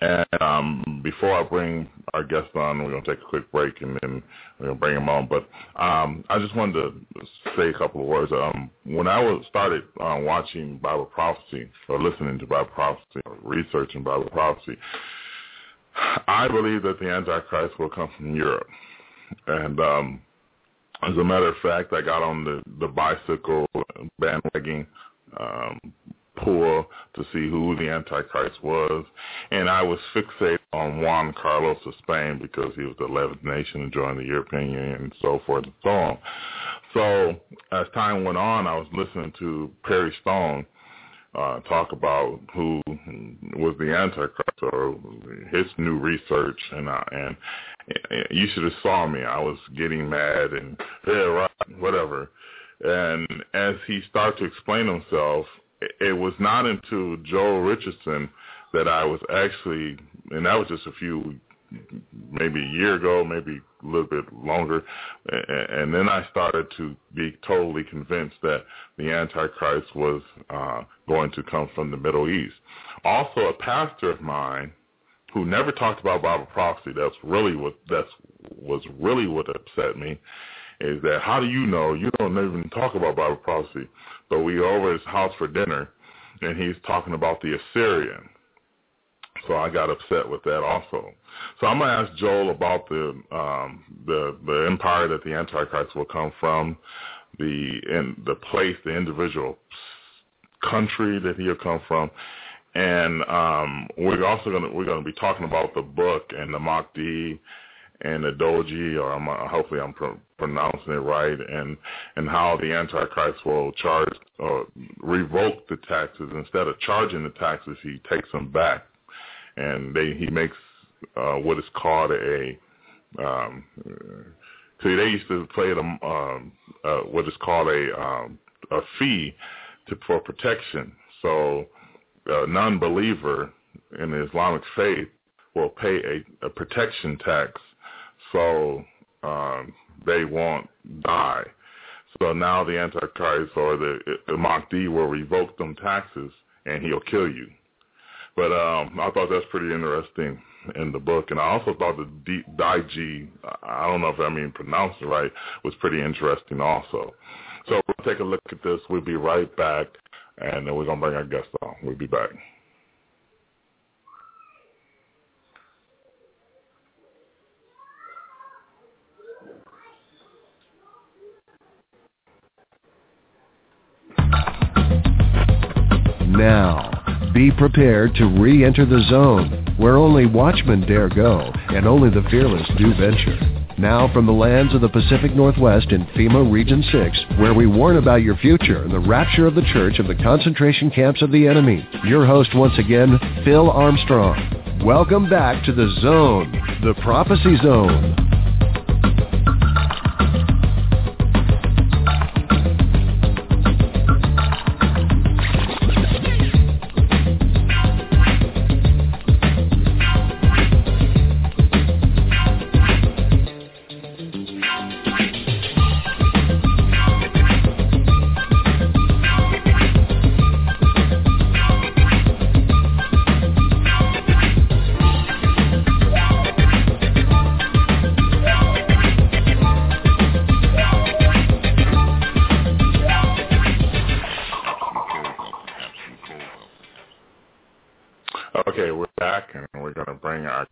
And um, before I bring our guest on, we're going to take a quick break, and then we're going to bring him on. But um, I just wanted to say a couple of words. Um, when I was started uh, watching Bible prophecy, or listening to Bible prophecy, or researching Bible prophecy, I believe that the Antichrist will come from Europe. And um, as a matter of fact, I got on the, the bicycle bandwagon um, pool to see who the Antichrist was. And I was fixated on Juan Carlos of Spain because he was the 11th nation to join the European Union and so forth and so on. So as time went on, I was listening to Perry Stone uh, talk about who was the Antichrist or his new research, and uh, and you should have saw me. I was getting mad and yeah, right, whatever. And as he started to explain himself, it, it was not until Joel Richardson that I was actually, and that was just a few maybe a year ago, maybe a little bit longer, and then I started to be totally convinced that the Antichrist was uh, going to come from the Middle East. Also, a pastor of mine who never talked about Bible prophecy. That's really what that's was really what upset me. Is that how do you know you don't even talk about Bible prophecy? But we were over at his house for dinner, and he's talking about the Assyrian. So I got upset with that also. So I'm gonna ask Joel about the um, the the empire that the Antichrist will come from, the in the place, the individual country that he'll come from, and um, we're also gonna we're gonna be talking about the book and the Mahdi and the Doji, or I'm, hopefully I'm pr- pronouncing it right, and and how the Antichrist will charge or revoke the taxes instead of charging the taxes, he takes them back, and they he makes uh, what is called a um, see they used to play the um, uh, what is called a um, a fee to, for protection. So a non-believer in the Islamic faith will pay a, a protection tax so um, they won't die. So now the Antichrist or the, the Mahdi will revoke them taxes and he'll kill you. But um, I thought that's pretty interesting in the book, and I also thought the D- Daiji, I don't know if I mean pronounced it right, was pretty interesting also. So we'll take a look at this. We'll be right back, and then we're gonna bring our guest on. We'll be back. Now, be prepared to re-enter the zone where only watchmen dare go and only the fearless do venture. Now from the lands of the Pacific Northwest in FEMA Region 6, where we warn about your future and the rapture of the church of the concentration camps of the enemy, your host once again, Phil Armstrong. Welcome back to the Zone, the Prophecy Zone.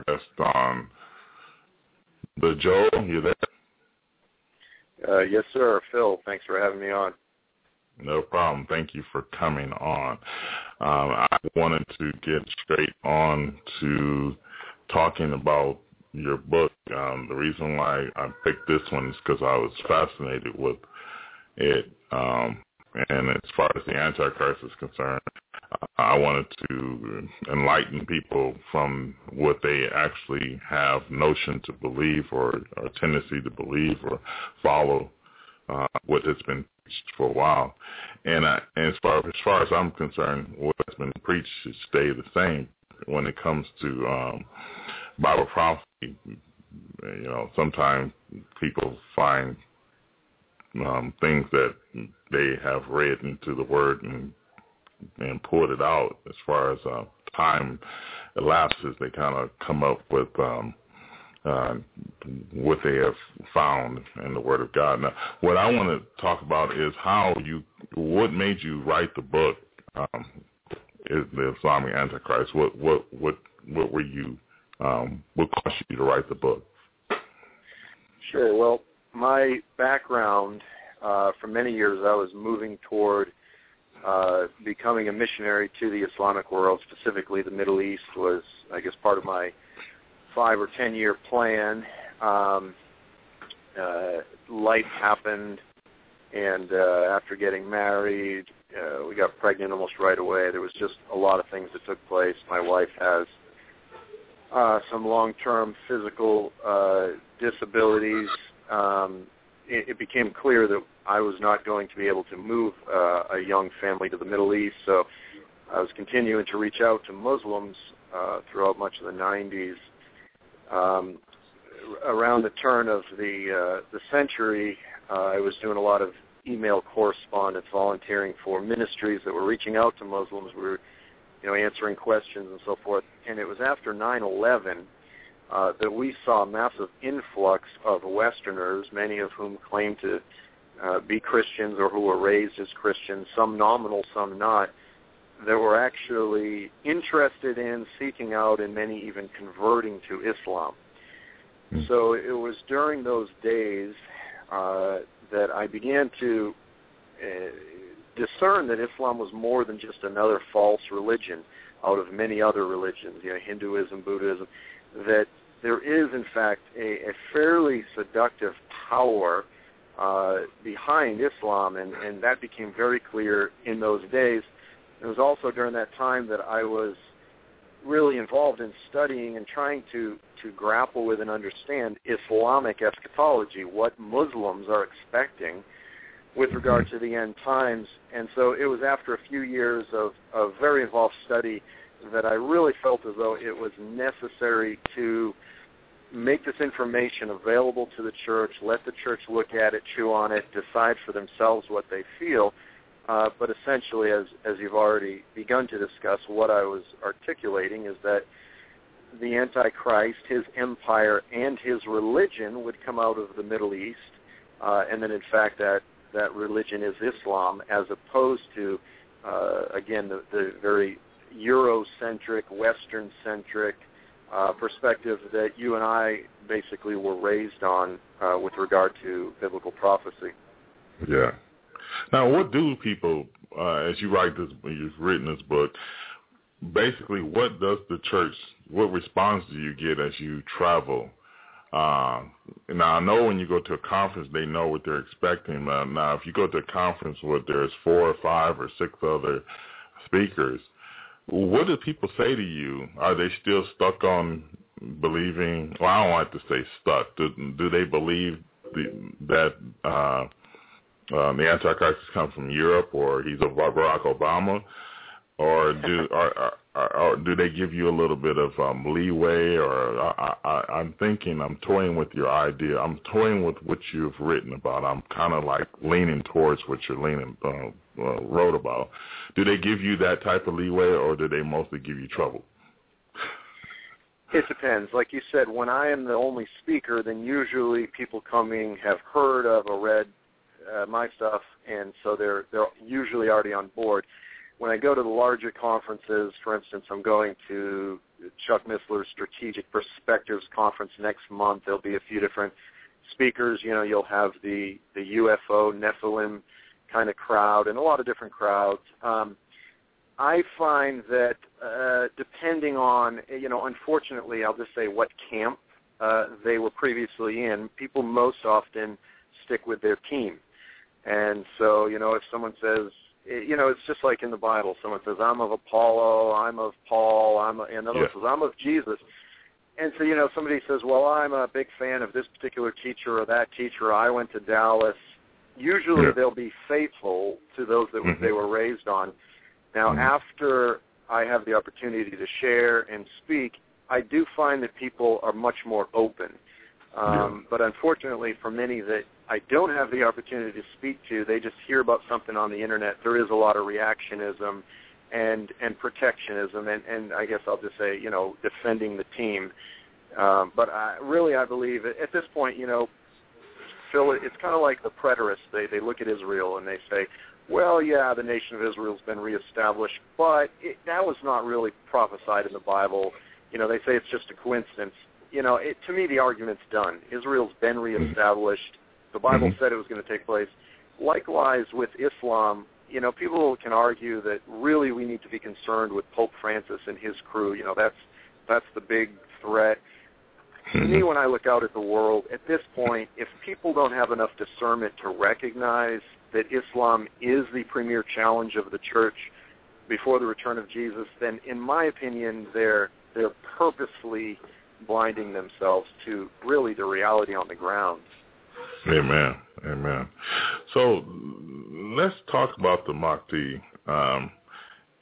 Guest on. The Joe. you there? Uh, yes, sir. Phil, thanks for having me on. No problem. Thank you for coming on. Um, I wanted to get straight on to talking about your book. Um, the reason why I picked this one is because I was fascinated with it. Um, and as far as the Antichrist is concerned, I wanted to enlighten people from what they actually have notion to believe or, or tendency to believe or follow uh, what has been preached for a while. And, I, and as far as far as I'm concerned, what's been preached should stay the same when it comes to um, Bible prophecy. You know, sometimes people find um, things that they have read into the Word and and pulled it out as far as uh, time elapses, they kind of come up with um, uh, what they have found in the Word of God. Now, what I want to talk about is how you, what made you write the book, um, is the Islamic Antichrist. What, what, what, what were you, um, what caused you to write the book? Sure. Well, my background uh, for many years, I was moving toward uh, becoming a missionary to the Islamic world, specifically the Middle East, was I guess part of my five or ten year plan. Um, uh, life happened, and uh, after getting married, uh, we got pregnant almost right away. There was just a lot of things that took place. My wife has uh, some long-term physical uh, disabilities. Um, it, it became clear that I was not going to be able to move uh, a young family to the Middle East, so I was continuing to reach out to Muslims uh, throughout much of the 90s. Um, around the turn of the uh, the century, uh, I was doing a lot of email correspondence, volunteering for ministries that were reaching out to Muslims. We were, you know, answering questions and so forth. And it was after 9/11 uh, that we saw a massive influx of Westerners, many of whom claimed to uh, be Christians or who were raised as Christians, some nominal, some not, that were actually interested in seeking out and many even converting to Islam. Mm. So it was during those days uh, that I began to uh, discern that Islam was more than just another false religion out of many other religions, you know, Hinduism, Buddhism, that there is in fact a, a fairly seductive power uh, behind Islam, and, and that became very clear in those days. It was also during that time that I was really involved in studying and trying to, to grapple with and understand Islamic eschatology, what Muslims are expecting with regard to the end times. And so it was after a few years of, of very involved study that I really felt as though it was necessary to make this information available to the church, let the church look at it, chew on it, decide for themselves what they feel. Uh, but essentially, as, as you've already begun to discuss, what I was articulating is that the Antichrist, his empire, and his religion would come out of the Middle East, uh, and then in fact that, that religion is Islam, as opposed to, uh, again, the, the very Eurocentric, Western-centric, uh, perspective that you and I basically were raised on uh, with regard to biblical prophecy. Yeah. Now, what do people uh, as you write this, you've written this book. Basically, what does the church? What response do you get as you travel? Uh, now I know when you go to a conference, they know what they're expecting. Uh, now, if you go to a conference where there's four or five or six other speakers, what do people say to you? Are they still stuck on believing? Well, I don't like to say stuck. Do, do they believe the, that uh, uh, the Antichrist has come from Europe, or he's a Barack Obama, or do or, or, or do they give you a little bit of um, leeway? Or I, I, I'm thinking, I'm toying with your idea. I'm toying with what you've written about. I'm kind of like leaning towards what you're leaning uh, uh, wrote about. Do they give you that type of leeway, or do they mostly give you trouble? It depends. Like you said, when I am the only speaker, then usually people coming have heard of or read uh, my stuff, and so they're they're usually already on board. When I go to the larger conferences, for instance, I'm going to Chuck Missler's Strategic Perspectives conference next month. There'll be a few different speakers. You know, you'll have the the UFO Nephilim kind of crowd and a lot of different crowds. Um, I find that uh, depending on, you know, unfortunately, I'll just say what camp uh, they were previously in, people most often stick with their team. And so, you know, if someone says, you know, it's just like in the Bible. Someone says, "I'm of Apollo," "I'm of Paul," "I'm," of, and other yeah. says, "I'm of Jesus." And so, you know, somebody says, "Well, I'm a big fan of this particular teacher or that teacher. I went to Dallas." Usually, yeah. they'll be faithful to those that mm-hmm. they were raised on. Now, mm-hmm. after I have the opportunity to share and speak, I do find that people are much more open. Um, yeah. But unfortunately, for many that I don't have the opportunity to speak to, they just hear about something on the internet. There is a lot of reactionism and and protectionism, and and I guess I'll just say, you know, defending the team. Um, but I, really, I believe at this point, you know, Phil, it's kind of like the preterists. They they look at Israel and they say, well, yeah, the nation of Israel's been reestablished, but it, that was not really prophesied in the Bible. You know, they say it's just a coincidence. You know, it, to me, the argument's done. Israel's been reestablished. The Bible mm-hmm. said it was going to take place. Likewise with Islam, you know, people can argue that really we need to be concerned with Pope Francis and his crew. You know, that's that's the big threat. To me, mm-hmm. when I look out at the world, at this point, if people don't have enough discernment to recognize that Islam is the premier challenge of the church before the return of Jesus, then in my opinion, they're they're purposely blinding themselves to really the reality on the ground. Amen. Amen. So let's talk about the Mahdi. Um,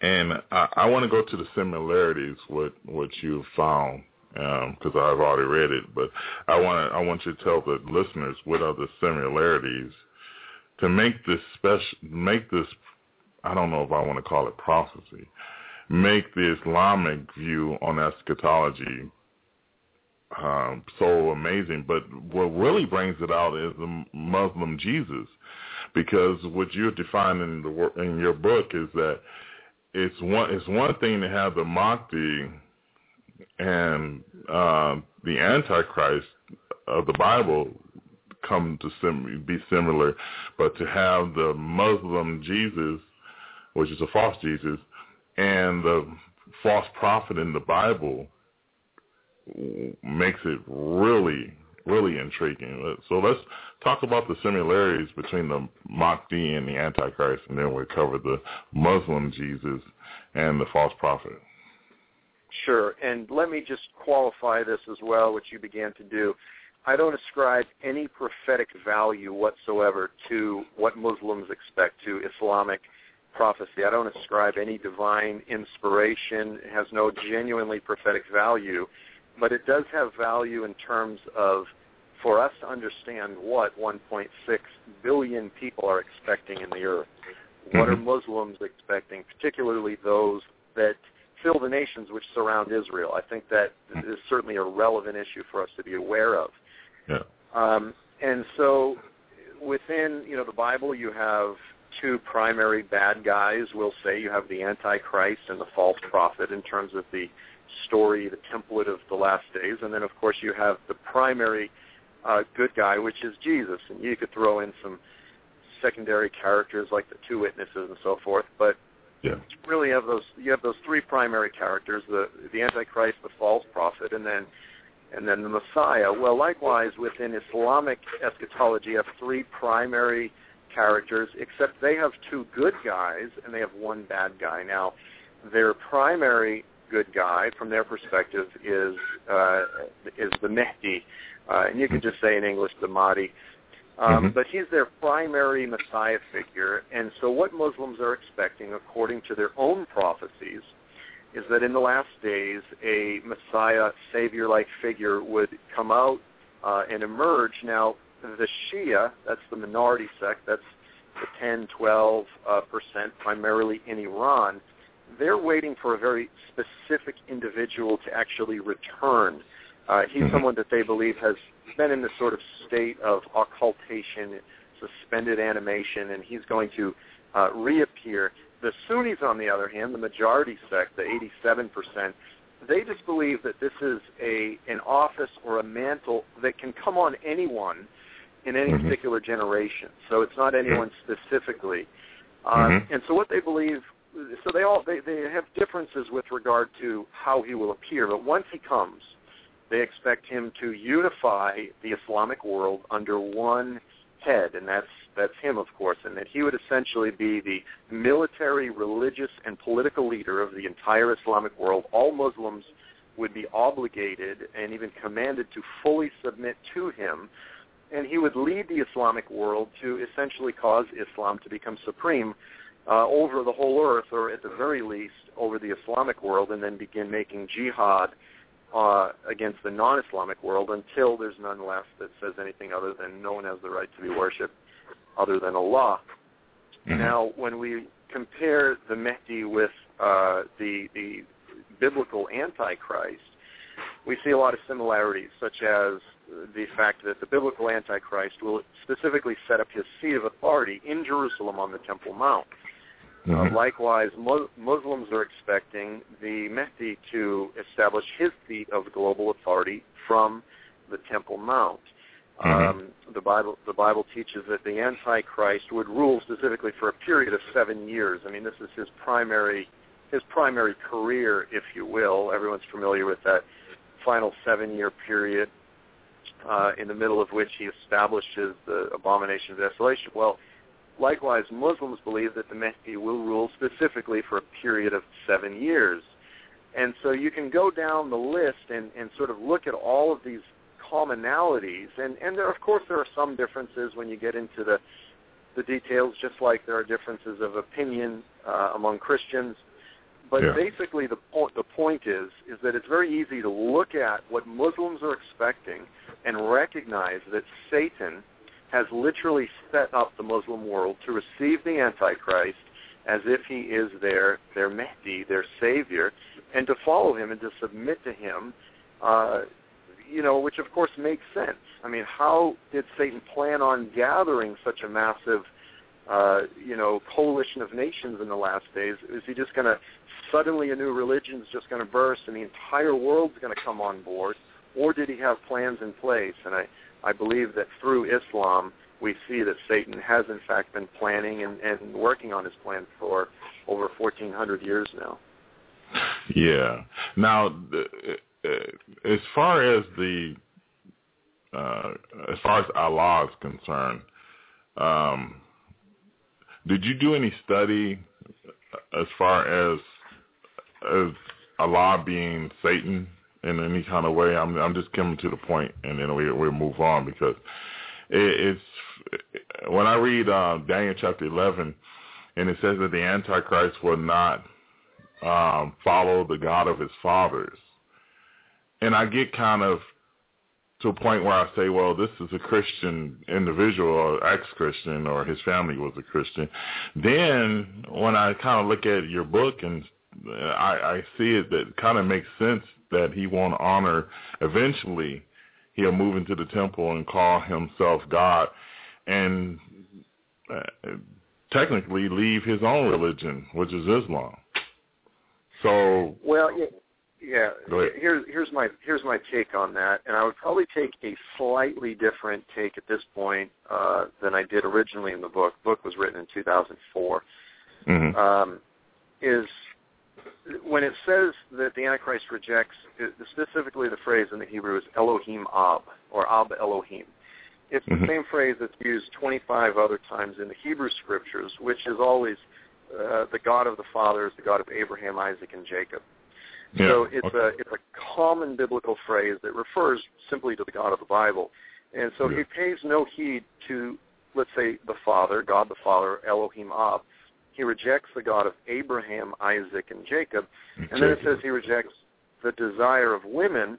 and I, I want to go to the similarities with what you found because um, I've already read it. But I want I want you to tell the listeners what are the similarities to make this special, make this, I don't know if I want to call it prophecy, make the Islamic view on eschatology um, so amazing. But what really brings it out is the Muslim Jesus, because what you're defining in, the, in your book is that it's one it's one thing to have the Mahdi and uh, the Antichrist of the Bible come to sim- be similar, but to have the Muslim Jesus, which is a false Jesus, and the false prophet in the Bible makes it really, really intriguing. Uh, so let's talk about the similarities between the Mahdi and the Antichrist, and then we'll cover the Muslim Jesus and the false prophet. Sure, and let me just qualify this as well, which you began to do. I don't ascribe any prophetic value whatsoever to what Muslims expect, to Islamic prophecy. I don't ascribe any divine inspiration. It has no genuinely prophetic value, but it does have value in terms of for us to understand what 1.6 billion people are expecting in the earth. What are mm-hmm. Muslims expecting, particularly those that fill the nations which surround Israel? I think that is certainly a relevant issue for us to be aware of. Yeah. Um, and so within, you know, the Bible you have two primary bad guys. We'll say you have the Antichrist and the false prophet in terms of the story, the template of the last days. And then, of course, you have the primary uh, good guy, which is Jesus. And you could throw in some secondary characters like the two witnesses and so forth. But yeah. really, have those you have those three primary characters: the the Antichrist, the false prophet, and then and then the Messiah. Well, likewise within Islamic eschatology, you have three primary characters, except they have two good guys and they have one bad guy. Now, their primary good guy, from their perspective, is uh, is the Mehdi, uh, and you can just say in English the Mahdi. Um, mm-hmm. But he's their primary Messiah figure, and so what Muslims are expecting, according to their own prophecies, is that in the last days a Messiah, Savior-like figure would come out uh, and emerge. Now, the Shia, that's the minority sect, that's the 10, 12 uh, percent, primarily in Iran. They're waiting for a very specific individual to actually return. Uh, he's Mm-hmm. someone that they believe has been in this sort of state of occultation, suspended animation, and he's going to uh, reappear. The Sunnis, on the other hand, the majority sect, the 87%, they just believe that this is a an office or a mantle that can come on anyone in any Mhm. particular generation. So it's not anyone specifically. Um, Mhm. And so what they believe, so they all they, they have differences with regard to how he will appear. But once he comes, they expect him to unify the Islamic world under one head, and that's that's him, of course, and that he would essentially be the military, religious, and political leader of the entire Islamic world. All Muslims would be obligated and even commanded to fully submit to him, and he would lead the Islamic world to essentially cause Islam to become supreme uh, over the whole earth, or at the very least over the Islamic world, and then begin making jihad uh, against the non-Islamic world until there's none left that says anything other than no one has the right to be worshipped other than Allah. Mhm. Now, when we compare the Mehdi with uh, the the biblical Antichrist, we see a lot of similarities, such as the fact that the biblical Antichrist will specifically set up his seat of authority in Jerusalem on the Temple Mount. Uh, Mhm. likewise, Mu- Muslims are expecting the Mehdi to establish his seat of global authority from the Temple Mount. Mhm. Um, the Bible the Bible teaches that the Antichrist would rule specifically for a period of seven years. I mean, this is his primary his primary career, if you will. Everyone's familiar with that final seven year period, uh, in the middle of which he establishes the abomination of desolation. Well, likewise, Muslims believe that the Mehdi will rule specifically for a period of seven years. And so you can go down the list and, and sort of look at all of these commonalities. And, and there, of course, there are some differences when you get into the, the details, just like there are differences of opinion uh, among Christians. But Yeah. basically, the point the point is is that it's very easy to look at what Muslims are expecting and recognize that Satan has literally set up the Muslim world to receive the Antichrist as if he is their their Mehdi, their savior, and to follow him and to submit to him. Uh, you know, which of course makes sense. I mean, how did Satan plan on gathering such a massive, uh, you know, coalition of nations in the last days? Is he just going to suddenly a new religion is just going to burst and the entire world's going to come on board, or did he have plans in place? And I, I believe that through Islam, we see that Satan has in fact been planning and, and working on his plan for over 1,400 years now. Yeah. Now, uh, as far as the uh, as far as Allah is concerned, um, did you do any study as far as as Allah being Satan in any kind of way? I'm I'm just coming to the point, and then we we move on because it, it's when I read uh, Daniel chapter 11, and it says that the Antichrist will not um, follow the God of his fathers. And I get kind of to a point where I say, well, this is a Christian individual or ex-Christian or his family was a Christian. Then when I kind of look at your book and I, I see it that kind of makes sense that he won't honor eventually he'll move into the temple and call himself God and uh, technically leave his own religion, which is Islam. So Well, yeah, Yeah. Here's here's my here's my take on that, and I would probably take a slightly different take at this point uh, than I did originally in the book. The book was written in 2004. Mm-hmm. Um, is when it says that the Antichrist rejects, specifically the phrase in the Hebrew is Elohim Ab or Ab Elohim. It's the Mhm. same phrase that's used 25 other times in the Hebrew scriptures, which is always uh, the God of the fathers, the God of Abraham, Isaac, and Jacob. Yeah, So it's okay. a it's a common biblical phrase that refers simply to the God of the Bible, and so Yeah. he pays no heed to let's say the Father, God the Father, Elohim Ab. He rejects the God of Abraham, Isaac, and Jacob, and then it says he rejects the desire of women,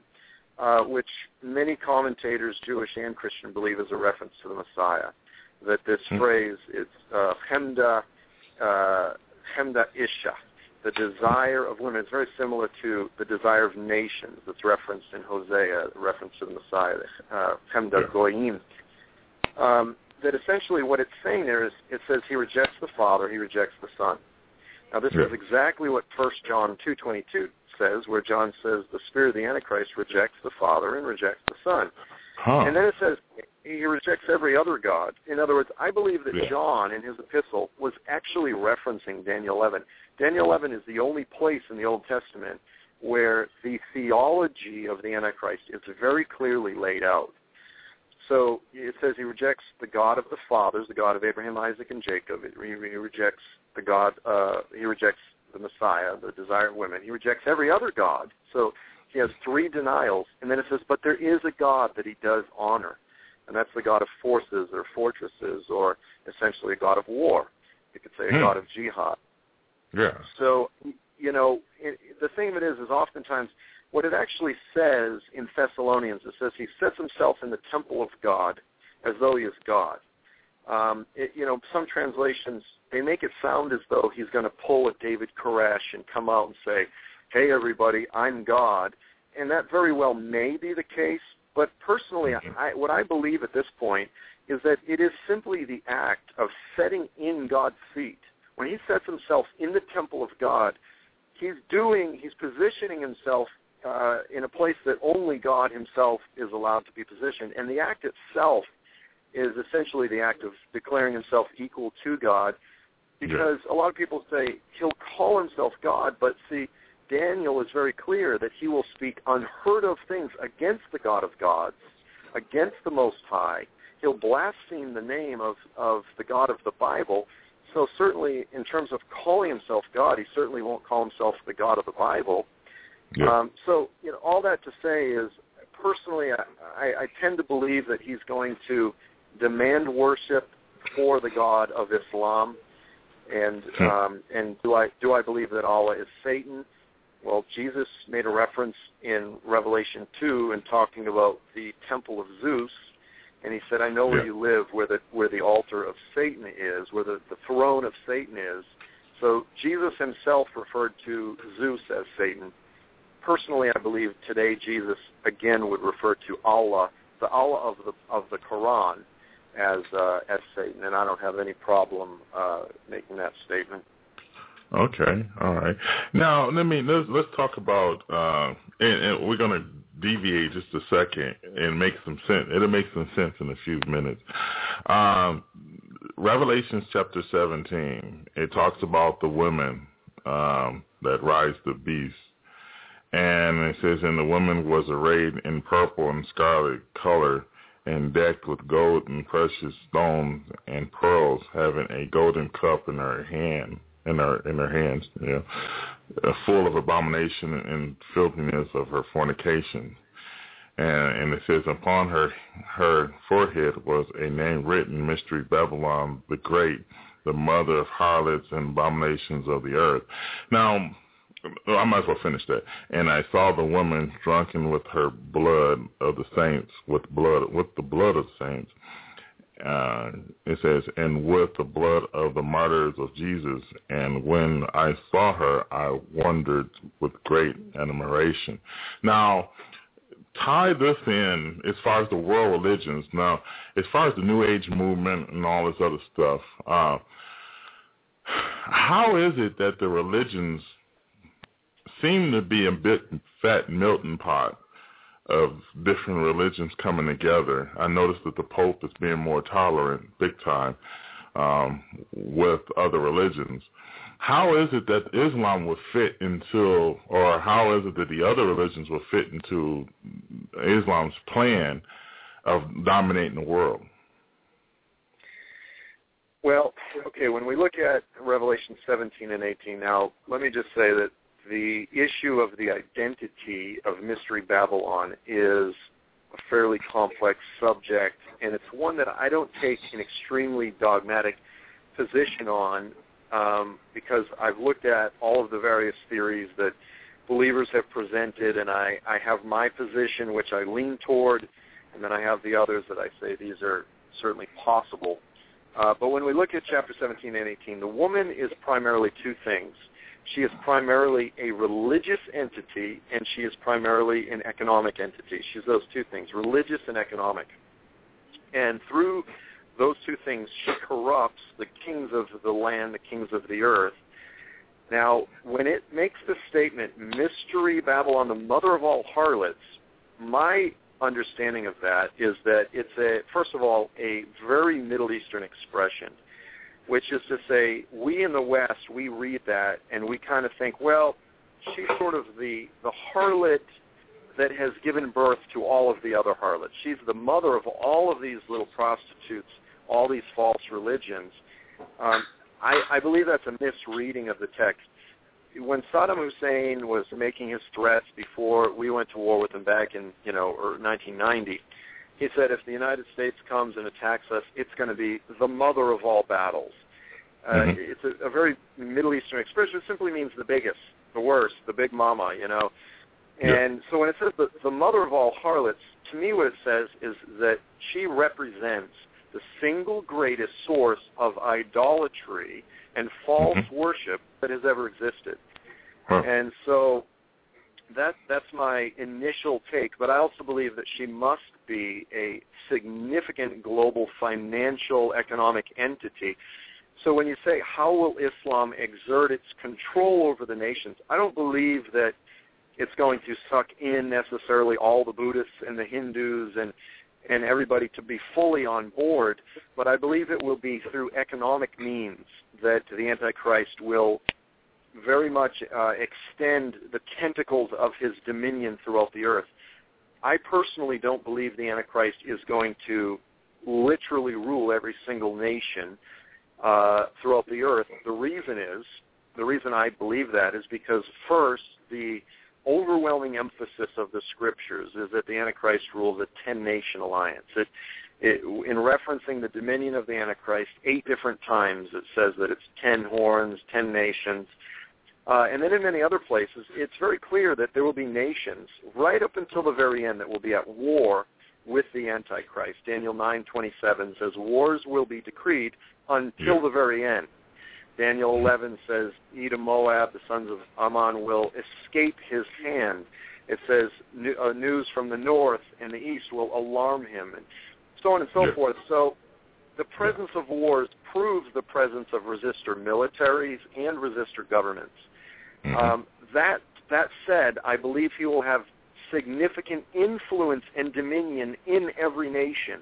uh, which many commentators, Jewish and Christian, believe is a reference to the Messiah. That this Hmm. phrase is uh, Hemda uh, Hemda Isha, the desire of women. It's very similar to the desire of nations that's referenced in Hosea, reference to the Messiah, uh, Hemda Yeah. Goyim. Um, that essentially what it's saying there is it says he rejects the Father, he rejects the Son. Now this Yeah. is exactly what First John two twenty two says, where John says the spirit of the Antichrist rejects the Father and rejects the Son. Huh. And then it says he rejects every other god. In other words, I believe that Yeah. John in his epistle was actually referencing Daniel 11. Daniel 11 is the only place in the Old Testament where the theology of the Antichrist is very clearly laid out. So it says he rejects the God of the fathers, the God of Abraham, Isaac, and Jacob. He, he rejects the God. Uh, he rejects the Messiah, the desire of women. He rejects every other God. So he has three denials, and then it says, but there is a God that he does honor, and that's the God of forces or fortresses, or essentially a God of war. You could say a Hmm. God of jihad. yeah. So, you know, it, the thing of it is, is oftentimes what it actually says in Thessalonians, it says he sets himself in the temple of God as though he is God. Um, it, you know, some translations they make it sound as though he's going to pull a David Koresh and come out and say, "Hey, everybody, I'm God," and that very well may be the case. But personally, I, what I believe at this point is that it is simply the act of setting in God's feet. When he sets himself in the temple of God, he's doing, he's positioning himself uh, in a place that only God himself is allowed to be positioned. And the act itself is essentially the act of declaring himself equal to God because a lot of people say he'll call himself God, but see, Daniel is very clear that he will speak unheard of things against the God of gods, against the Most High. He'll blaspheme the name of, of the God of the Bible. So certainly, in terms of calling himself God, he certainly won't call himself the God of the Bible. Yeah. Um, so, you know, all that to say is, personally, I, I, I tend to believe that he's going to demand worship for the God of Islam. And Hmm. um, and do I do I believe that Allah is Satan? Well, Jesus made a reference in Revelation two and talking about the temple of Zeus, and he said, "I know where Yeah. you live, where the where the altar of Satan is, where the, the throne of Satan is." So Jesus himself referred to Zeus as Satan. Personally, I believe today Jesus again would refer to Allah, the Allah of the of the Quran, as uh, as Satan, and I don't have any problem uh, making that statement. Okay, all right. Now let me let's let's talk about uh, and, and we're going to deviate just a second and make some sense. It'll make some sense in a few minutes. Um, Revelations chapter seventeen. It talks about the women um, that rise the beast, and it says, "And the woman was arrayed in purple and scarlet color." and decked with gold and precious stones and pearls, having a golden cup in her hand, in her in her hands, know, uh, full of abomination and filthiness of her fornication. And, and it says, upon her her forehead was a name written, Mystery Babylon the Great, the mother of harlots and abominations of the earth. Now, I might as well finish that. And I saw the woman drunken with her blood of the saints, with blood, with the blood of the saints. Uh, it says, and with the blood of the martyrs of Jesus. And when I saw her, I wondered with great admiration. Now, tie this in as far as the world religions. Now, as far as the New Age movement and all this other stuff, uh, how is it that the religions seem to be a bit fat melting pot of different religions coming together. I noticed that the Pope is being more tolerant, big time, um, with other religions. How is it that Islam will fit into, or how is it that the other religions will fit into Islam's plan of dominating the world? Well, okay, when we look at Revelation 17 and 18 now, let me just say that the issue of the identity of Mystery Babylon is a fairly complex subject, and it's one that I don't take an extremely dogmatic position on um, because I've looked at all of the various theories that believers have presented, and I, I have my position, which I lean toward, and then I have the others that I say these are certainly possible. Uh, but when we look at chapter 17 and 18, the woman is primarily two things. She is primarily a religious entity, and she is primarily an economic entity. She's those two things, religious and economic. And through those two things, she corrupts the kings of the land, the kings of the earth. Now, when it makes the statement, Mystery Babylon, the mother of all harlots, my understanding of that is that it's a, first of all, a very Middle Eastern expression, which is to say, we in the West, we read that and we kind of think, well, she's sort of the, the harlot that has given birth to all of the other harlots. She's the mother of all of these little prostitutes all these false religions. Um, I, I believe that's a misreading of the text. When Saddam Hussein was making his threats before we went to war with him back in you know or 1990, he said if the United States comes and attacks us, it's going to be the mother of all battles. Uh, mm-hmm. It's a, a very Middle Eastern expression. It simply means the biggest, the worst, the big mama, you know. And so when it says the, the mother of all harlots, to me what it says is that she represents the single greatest source of idolatry and false mm-hmm. worship that has ever existed. Huh. And so that that's my initial take, but I also believe that she must be a significant global financial economic entity. So when you say how will Islam exert its control over the nations, I don't believe that it's going to suck in necessarily all the Buddhists and the Hindus and and everybody to be fully on board, but I believe it will be through economic means that the Antichrist will very much uh, extend the tentacles of his dominion throughout the earth. I personally don't believe the Antichrist is going to literally rule every single nation uh, throughout the earth. The reason is, the reason I believe that is because first, the overwhelming emphasis of the scriptures is that the Antichrist rules a ten-nation alliance. It, it, in referencing the dominion of the Antichrist, eight different times it says that it's ten horns, ten nations. Uh, and then in many other places, it's very clear that there will be nations right up until the very end that will be at war with the Antichrist. Daniel 9:27 says wars will be decreed until the very end. Daniel 11 says, Edom, Moab, the sons of Ammon will escape his hand. It says uh, news from the north and the east will alarm him, and so on and so yeah. forth. So the presence of wars proves the presence of resistor militaries and resistor governments. Mm-hmm. Um, that that said, I believe he will have significant influence and dominion in every nation.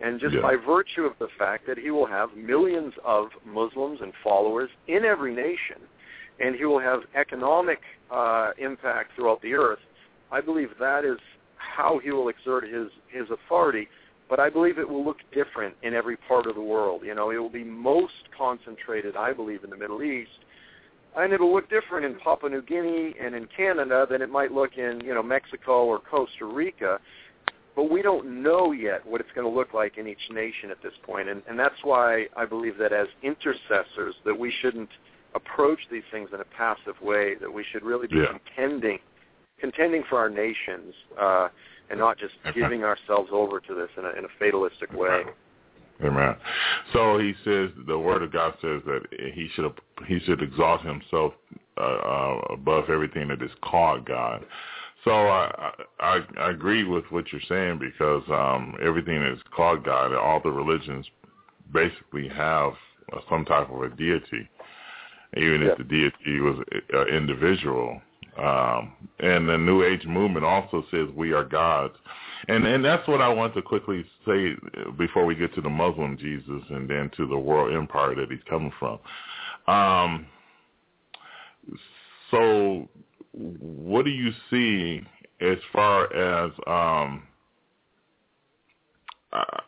And just yeah. by virtue of the fact that he will have millions of Muslims and followers in every nation, and he will have economic uh, impact throughout the earth, I believe that is how he will exert his, his authority. But I believe it will look different in every part of the world. You know, it will be most concentrated, I believe, in the Middle East, and it will look different in Papua New Guinea and in Canada than it might look in, you know, Mexico or Costa Rica but we don't know yet what it's going to look like in each nation at this point, and, and that's why I believe that as intercessors that we shouldn't approach these things in a passive way. That we should really be yeah. contending, contending for our nations, uh, and not just giving ourselves over to this in a, in a fatalistic way. Amen. So he says the word of God says that he should he should exalt himself uh, uh, above everything that is called God. So I, I I agree with what you're saying because um, everything is called God. All the religions basically have some type of a deity, even yeah. if the deity was an individual. Um, and the New Age movement also says we are gods. And and that's what I want to quickly say before we get to the Muslim Jesus and then to the world empire that he's coming from. Um, so what do you see as far as um, I,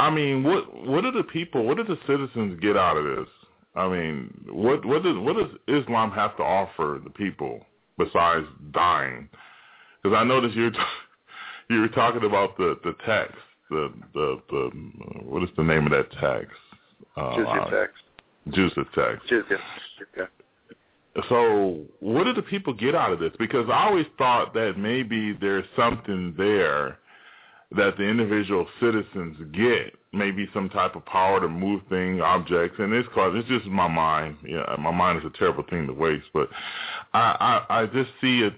I mean, what what do the people, what do the citizens get out of this? I mean, what what does what does Islam have to offer the people besides dying? Because I noticed you're t- you were talking about the the text, the the the what is the name of that text? Uh, Jizya text. Jizya text. Jizya. Okay. So, what do the people get out of this? Because I always thought that maybe there's something there that the individual citizens get, maybe some type of power to move things, objects, and it's cause it's just my mind. Yeah, my mind is a terrible thing to waste, but I I, I just see it.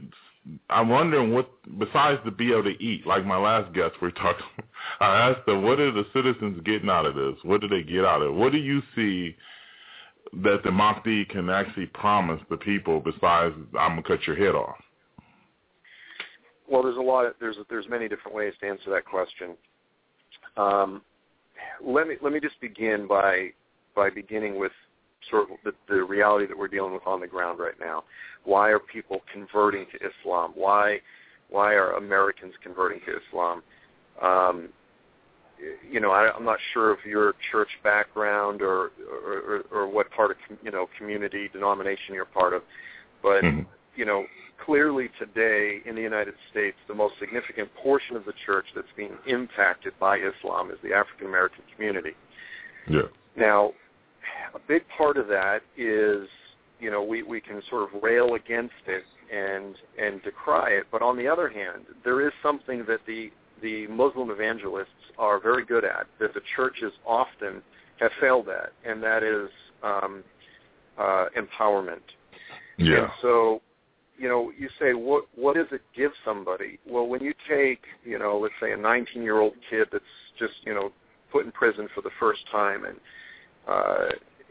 I'm wondering what, besides to be able to eat, like my last guest we talking. I asked them, what are the citizens getting out of this? What do they get out of it? What do you see? that the Mahdi can actually promise the people besides I'm gonna cut your head off? Well, there's a lot. Of, there's there's many different ways to answer that question. Um, let me let me just begin by by beginning with sort of the, the reality that we're dealing with on the ground right now. Why are people converting to Islam? Why why are Americans converting to Islam? Um, you know, I, I'm not sure of your church background or, or or what part of you know community denomination you're part of, but mm-hmm. you know, clearly today in the United States, the most significant portion of the church that's being impacted by Islam is the African American community. Yeah. Now, a big part of that is you know we we can sort of rail against it and and decry it, but on the other hand, there is something that the the Muslim evangelists are very good at, that the churches often have failed at, and that is um, uh, empowerment. Yeah. And so, you know, you say, what what does it give somebody? Well, when you take, you know, let's say a 19-year-old kid that's just, you know, put in prison for the first time, and uh,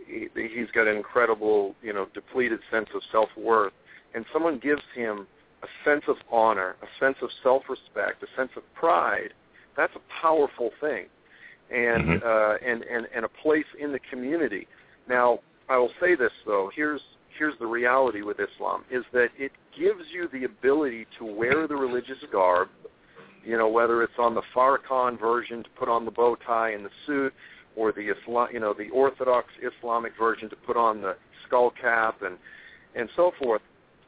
he, he's got an incredible, you know, depleted sense of self-worth, and someone gives him a sense of honor, a sense of self-respect, a sense of pride, that's a powerful thing, and mm-hmm. uh, and and and a place in the community. Now, I will say this though. Here's here's the reality with Islam is that it gives you the ability to wear the religious garb. You know, whether it's on the Farrakhan version to put on the bow tie and the suit, or the Islam, you know, the Orthodox Islamic version to put on the skull cap and and so forth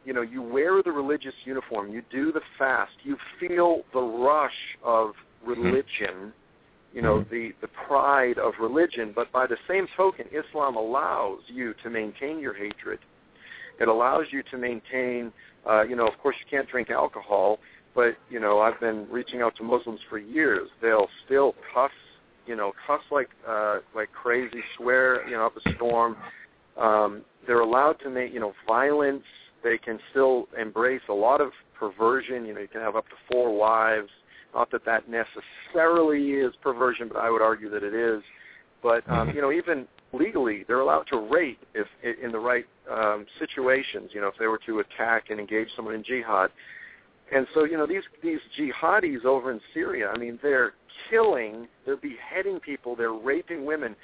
you know, you wear the religious uniform, you do the fast, you feel the rush of religion, you know, mm-hmm. the the pride of religion, but by the same token, Islam allows you to maintain your hatred. It allows you to maintain, uh, you know, of course you can't drink alcohol, but you know, I've been reaching out to Muslims for years. They'll still cuss, you know, cuss like uh, like crazy, swear, you know, up a storm. Um, they're allowed to make, you know, violence they can still embrace a lot of perversion. You know, you can have up to four wives. Not that that necessarily is perversion, but I would argue that it is. But um, mm-hmm. you know, even legally, they're allowed to rape if in the right um, situations. You know, if they were to attack and engage someone in jihad. And so, you know, these these jihadis over in Syria, I mean, they're killing, they're beheading people, they're raping women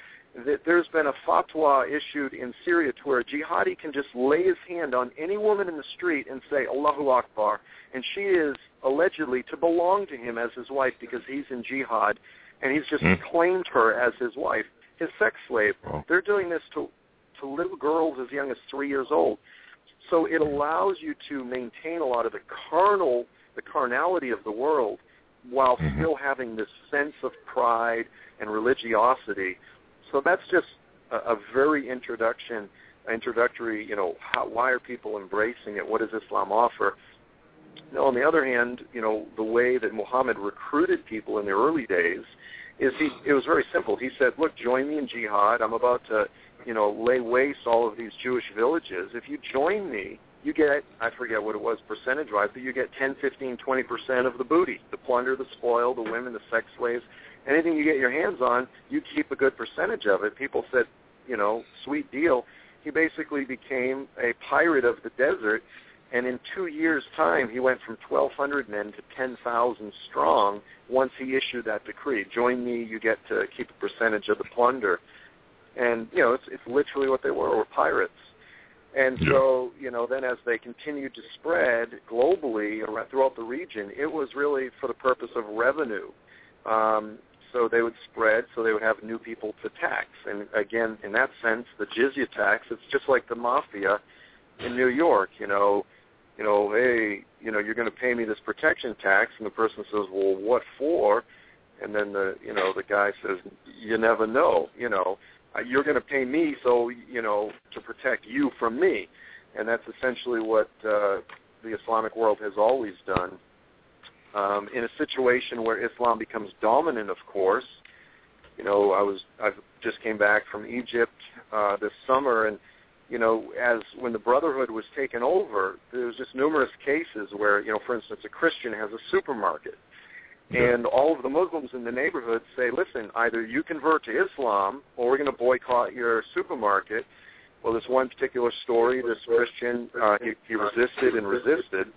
that there's been a fatwa issued in Syria to where a jihadi can just lay his hand on any woman in the street and say Allahu Akbar, and she is allegedly to belong to him as his wife because he's in jihad, and he's just mm. claimed her as his wife, his sex slave. Oh. They're doing this to to little girls as young as three years old. So it allows you to maintain a lot of the carnal, the carnality of the world, while mm-hmm. still having this sense of pride and religiosity so that's just a, a very introduction, introductory. You know, how, why are people embracing it? What does Islam offer? Now, on the other hand, you know, the way that Muhammad recruited people in the early days is he. It was very simple. He said, "Look, join me in jihad. I'm about to, you know, lay waste all of these Jewish villages. If you join me." you get I forget what it was percentage wise, but you get 10, 15, 20 percent of the booty, the plunder, the spoil, the women, the sex slaves, anything you get your hands on, you keep a good percentage of it. People said, you know, sweet deal. He basically became a pirate of the desert, And in two years' time, he went from 1,200 men to 10,000 strong once he issued that decree. Join me, you get to keep a percentage of the plunder. And, you know, it's, it's literally what they were, were pirates. And Yeah. so, you know, then as they continued to spread globally around, throughout the region, it was really for the purpose of revenue. Um, so they would spread, so they would have new people to tax. And again, in that sense, the jizya tax, it's just like the mafia in New York. You know, you know, hey, you know, you're going to pay me this protection tax, and the person says, well, what for? And then the, you know, the guy says, you never know. You know, uh, you're going to pay me, so you know, to protect you from me. And that's essentially what uh, the Islamic world has always done. Um, in a situation where Islam becomes dominant, of course, you know, I was I just came back from Egypt uh, this summer, and you know, as when the Brotherhood was taken over, there was just numerous cases where, you know, for instance, a Christian has a supermarket, and all of the Muslims in the neighborhood say, listen, either you convert to Islam or we're going to boycott your supermarket. Well, this one particular story, this Christian, uh, he, he resisted and resisted,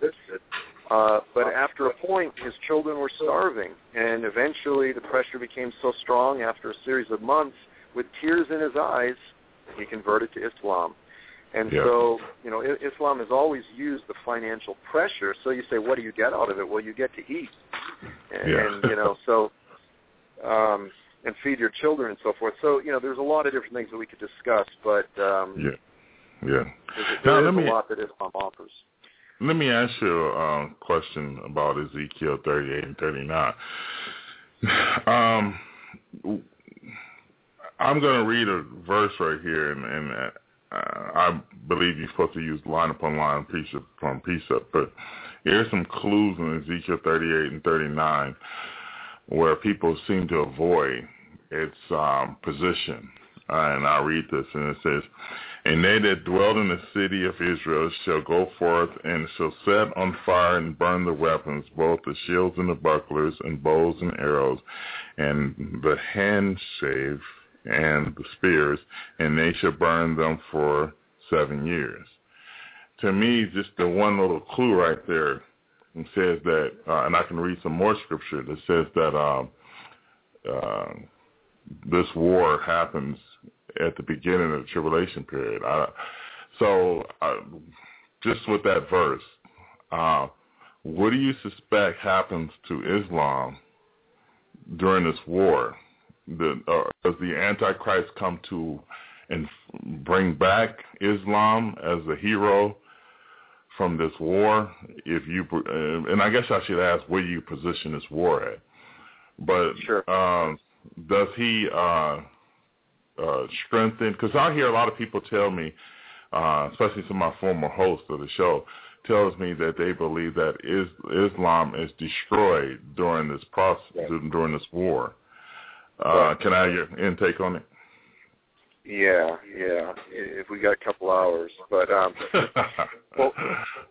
uh, but after a point, his children were starving, and eventually the pressure became so strong after a series of months, with tears in his eyes, he converted to Islam. And Yeah. so, you know, Islam has always used the financial pressure. So you say, what do you get out of it? Well, you get to eat, and, Yeah. and you know, so um, and feed your children and so forth. So you know, there's a lot of different things that we could discuss, but um, Yeah. Yeah. there's, Now, let me- a lot that Islam offers. Let me ask you a um, question about Ezekiel 38 and 39. Um, I'm going to read a verse right here, and, and uh, I believe you're supposed to use line upon line, precept upon precept, but here's some clues in Ezekiel 38 and 39 where people seem to avoid its um, position. Uh, and I'll read this, and it says, And they that dwell in the city of Israel shall go forth and shall set on fire and burn the weapons, both the shields and the bucklers, and bows and arrows, and the handstaves and the spears, and they shall burn them for seven years. To me, just the one little clue right there says that, uh, and I can read some more scripture that says that um, uh, this war happens at the beginning of the tribulation period. I, so, uh, just with that verse, uh, what do you suspect happens to Islam during this war? The, uh, does the Antichrist come to and bring back Islam as a hero from this war? If you, uh, and I guess I should ask where you position this war at. But Sure. um, does he uh, uh, strengthen? Because I hear a lot of people tell me, uh, especially some of my former hosts of the show, tells me that they believe that is, Islam is destroyed during this process, during this war. Uh, can I have your intake on it? Yeah, yeah. If we got a couple hours, but um, well,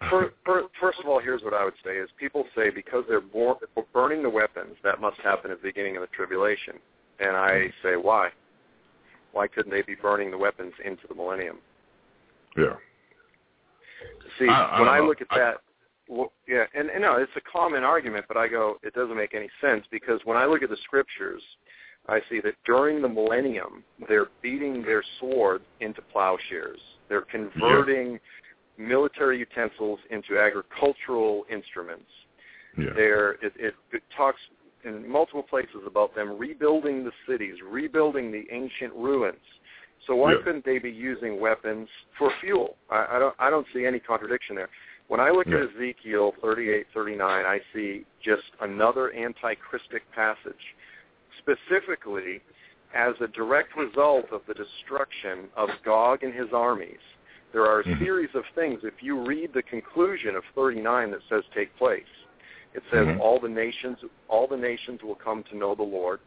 for, for, first of all, here's what I would say: is people say because they're bor- burning the weapons, that must happen at the beginning of the tribulation, and I say why? Why couldn't they be burning the weapons into the millennium? yeah. See, I- I when I know. look at that, well, yeah, and, and no, it's a common argument, but I go, it doesn't make any sense because when I look at the scriptures, I see that during the millennium, they're beating their sword into plowshares. They're converting military utensils into agricultural instruments. Yeah. There, it, it, it talks in multiple places about them rebuilding the cities, rebuilding the ancient ruins. So why Yeah. couldn't they be using weapons for fuel? I, I don't, I don't see any contradiction there. When I look Yeah. at Ezekiel 38, 39, I see just another anti-Christic passage, specifically as a direct result of the destruction of Gog and his armies. There are a Mhm. series of things. If you read the conclusion of 39 that says take place, it says Mhm. all the nations, all the nations will come to know the Lord.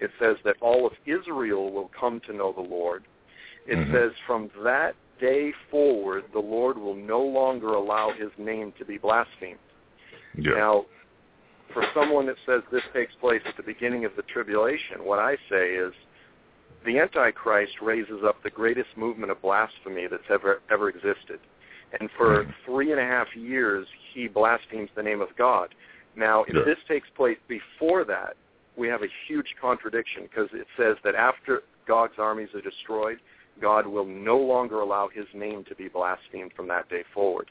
It says that all of Israel will come to know the Lord. It Mhm. says from that day forward, the Lord will no longer allow his name to be blasphemed. Yeah. Now, for someone that says this takes place at the beginning of the tribulation, what I say is the Antichrist raises up the greatest movement of blasphemy that's ever ever existed. And for three and a half years, he blasphemes the name of God. Now, if Yeah. this takes place before that, we have a huge contradiction because it says that after God's armies are destroyed, God will no longer allow his name to be blasphemed from that day forward.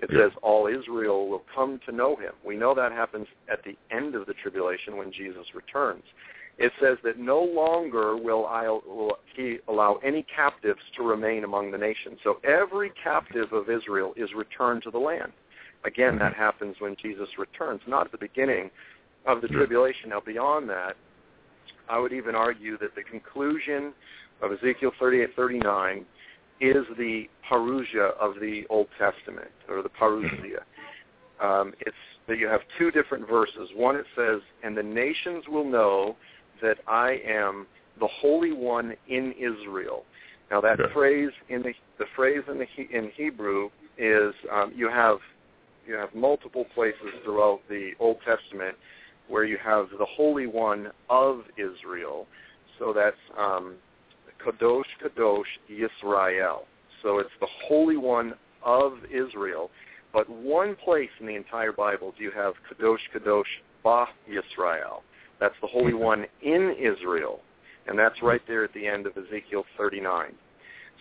It Yeah. says all Israel will come to know him. We know that happens at the end of the tribulation when Jesus returns. It says that no longer will, I, will he allow any captives to remain among the nations. So every captive of Israel is returned to the land. Again, that mm-hmm. happens when Jesus returns, not at the beginning of the tribulation. Now, beyond that, I would even argue that the conclusion of Ezekiel 38, 39 is the parousia of the Old Testament, or the parousia. Um, it's that you have two different verses. One it says, "And the nations will know that I am the Holy One in Israel." Now that Yeah. phrase in the the phrase in the He- in Hebrew is um, you have you have multiple places throughout the Old Testament where you have the Holy One of Israel. So that's um, Kadosh Kadosh Yisrael. So it's the Holy One of Israel. But one place in the entire Bible do you have Kadosh Kadosh Ba Yisrael. That's the Holy One in Israel. And that's right there at the end of Ezekiel 39.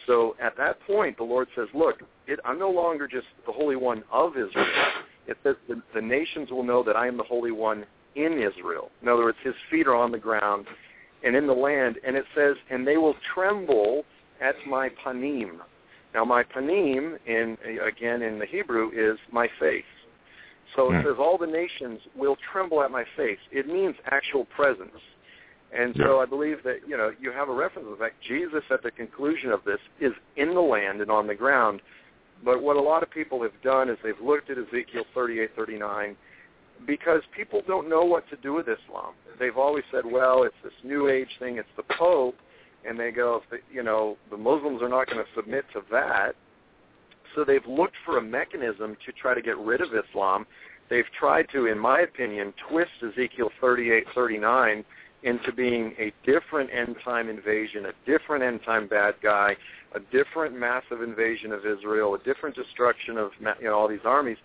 So at that point, the Lord says, look, it, I'm no longer just the Holy One of Israel. It says the, the nations will know that I am the Holy One in Israel. In other words, his feet are on the ground and in the land. And it says, and they will tremble at my panim. Now, my panim, in again in the Hebrew, is my face. So it Hmm. says, all the nations will tremble at my face. It means actual presence. And so. I believe that, you know, you have a reference to the fact Jesus at the conclusion of this is in the land and on the ground. But what a lot of people have done is they've looked at Ezekiel 38, 39, because people don't know what to do with Islam. They've always said, well, it's this New Age thing, it's the Pope, and they go, the, you know, the Muslims are not going to submit to that. So they've looked for a mechanism to try to get rid of Islam. They've tried to, in my opinion, twist Ezekiel 38, 39 into being a different end time invasion, a different end time bad guy, a different massive invasion of Israel, a different destruction of you know all these armies.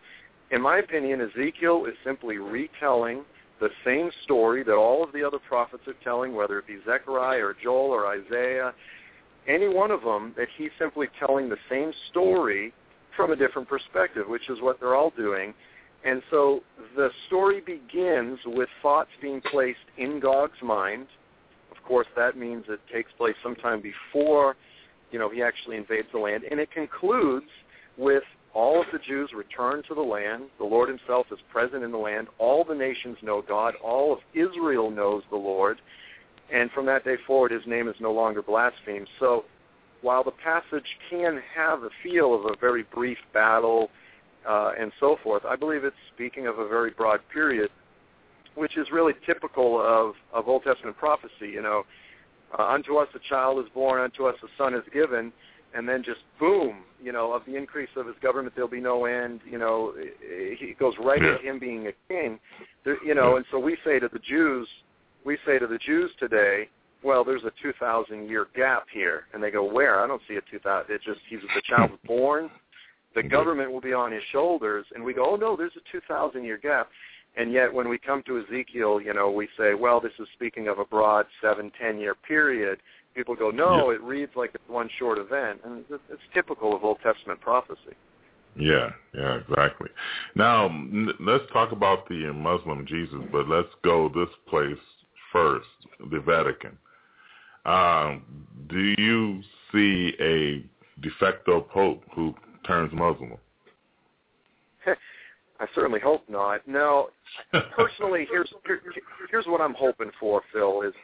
In my opinion, Ezekiel is simply retelling the same story that all of the other prophets are telling, whether it be Zechariah or Joel or Isaiah, any one of them, that he's simply telling the same story from a different perspective, which is what they're all doing. And so the story begins with thoughts being placed in Gog's mind. Of course, that means it takes place sometime before, you know, he actually invades the land. And it concludes with all of the Jews return to the land. The Lord himself is present in the land. All the nations know God. All of Israel knows the Lord. And from that day forward, his name is no longer blasphemed. So while the passage can have a feel of a very brief battle uh, and so forth, I believe it's speaking of a very broad period, which is really typical of, of Old Testament prophecy. You know, uh, unto us a child is born, unto us a son is given, and then just boom, you know, of the increase of his government there'll be no end. You know, he goes right Yeah. into him being a king. There, you know, and so we say to the Jews, we say to the Jews today, well, there's a 2,000 year gap here, and they go, where? I don't see a 2,000. It just he's the child born. The mm-hmm. government will be on his shoulders, and we go, oh no, there's a 2,000 year gap. And yet, when we come to Ezekiel, you know, we say, well, this is speaking of a broad seven, ten year period. People go, no, Yeah. it reads like it's one short event, and it's it's typical of Old Testament prophecy. Yeah, yeah, exactly. Now, let's talk about the Muslim Jesus, but let's go this place first, the Vatican. Um, do you see a de facto pope who turns Muslim? I certainly hope not. No, personally, here's here, here's what I'm hoping for, Phil. Is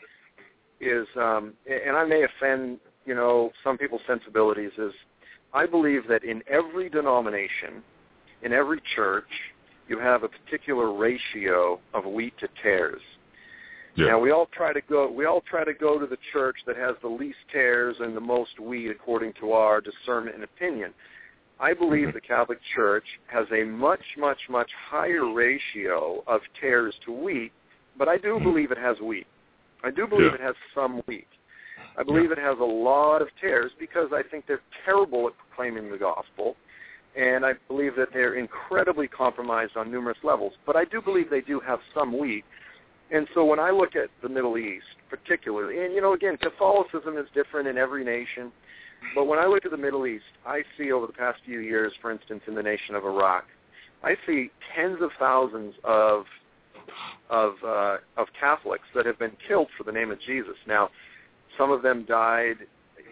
is um, and I may offend you know some people's sensibilities. Is I believe that in every denomination, in every church, you have a particular ratio of wheat to tares. Yeah. Now we all try to go. We all try to go to the church that has the least tares and the most wheat, according to our discernment and opinion. I believe the Catholic Church has a much, much, much higher ratio of tares to wheat, but I do believe it has wheat. I do believe Yeah. it has some wheat. I believe it has a lot of tares because I think they're terrible at proclaiming the gospel, and I believe that they're incredibly compromised on numerous levels. But I do believe they do have some wheat. And so when I look at the Middle East, particularly, and you know, again, Catholicism is different in every nation. But when I look at the Middle East, I see over the past few years, for instance, in the nation of Iraq, I see tens of thousands of of uh, of Catholics that have been killed for the name of Jesus. Now, some of them died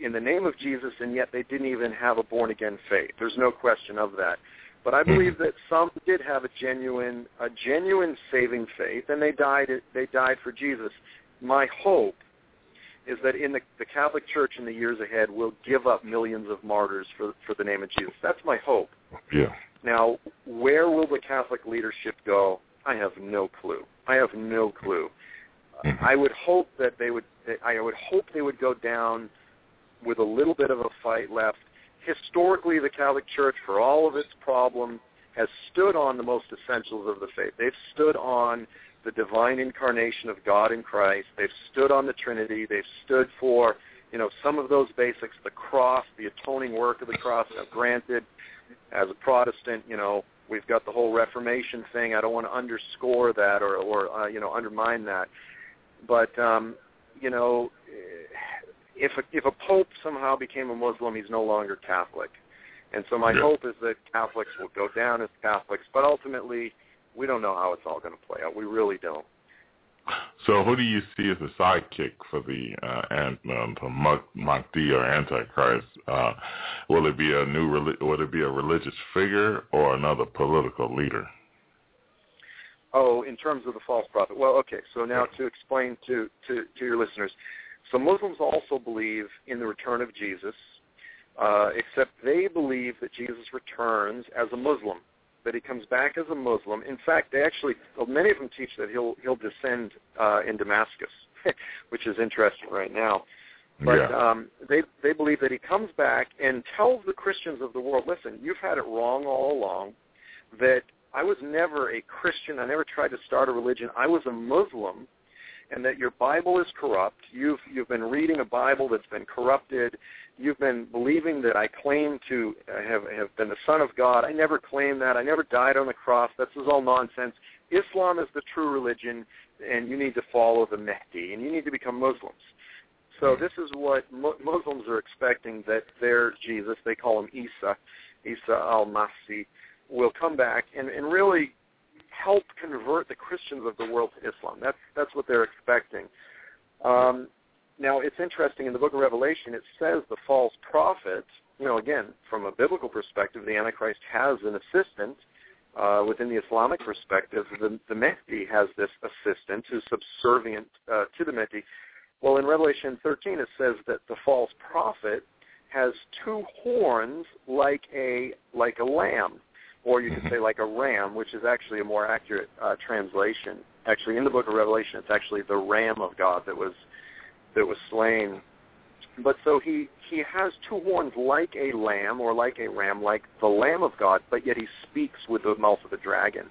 in the name of Jesus, and yet they didn't even have a born again faith. There's no question of that. But I Hmm. believe that some did have a genuine a genuine saving faith, and they died they died for Jesus. My hope is that in the, the Catholic Church in the years ahead will give up millions of martyrs for for the name of Jesus. That's my hope. Yeah. Now, where will the Catholic leadership go? I have no clue. I have no clue. Uh, mm-hmm. I would hope that they would. I would hope they would go down with a little bit of a fight left. Historically, the Catholic Church, for all of its problems, has stood on the most essentials of the faith. They've stood on the divine incarnation of God in Christ. They've stood on the Trinity. They've stood for, you know, some of those basics, the cross, the atoning work of the cross. Now, granted, as a Protestant, you know, we've got the whole Reformation thing. I don't want to underscore that or, or uh, you know, undermine that. But, um, you know, if a, if a pope somehow became a Muslim, he's no longer Catholic. And so my Yeah. hope is that Catholics will go down as Catholics, but ultimately, we don't know how it's all going to play out. We really don't. So who do you see as the sidekick for the uh, and um, Mah- Mahdi or Antichrist? Uh, will it be a new reli- will it be a religious figure or another political leader? Oh, in terms of the false prophet. Well, okay. So now to explain to, to, to your listeners. So Muslims also believe in the return of Jesus, uh, except they believe that Jesus returns as a Muslim, that he comes back as a Muslim. In fact, they actually, well, many of them teach that he'll he'll descend uh, in Damascus, which is interesting right now. But yeah. um, they they believe that he comes back and tells the Christians of the world, listen, you've had it wrong all along. That I was never a Christian. I never tried to start a religion. I was a Muslim, and that your Bible is corrupt. You've you've been reading a Bible that's been corrupted. You've been believing that I claim to have have been the Son of God. I never claimed that. I never died on the cross. This is all nonsense. Islam is the true religion, and you need to follow the Mahdi, and you need to become Muslims. So this is what Mu- Muslims are expecting that their Jesus, they call him Isa, Isa al-Masih, will come back and, and really help convert the Christians of the world to Islam. That's that's what they're expecting. Um, now it's interesting in the Book of Revelation. It says the false prophet. You know, again, from a biblical perspective, the Antichrist has an assistant. Uh, within the Islamic perspective, the, the Mahdi has this assistant who's subservient uh, to the Mahdi. Well, in Revelation 13, it says that the false prophet has two horns like a like a lamb, or you could say like a ram, which is actually a more accurate uh, translation. Actually, in the Book of Revelation, it's actually the Ram of God that was that was slain. But so he he has two horns like a lamb or like a ram, like the Lamb of God, but yet he speaks with the mouth of a dragon.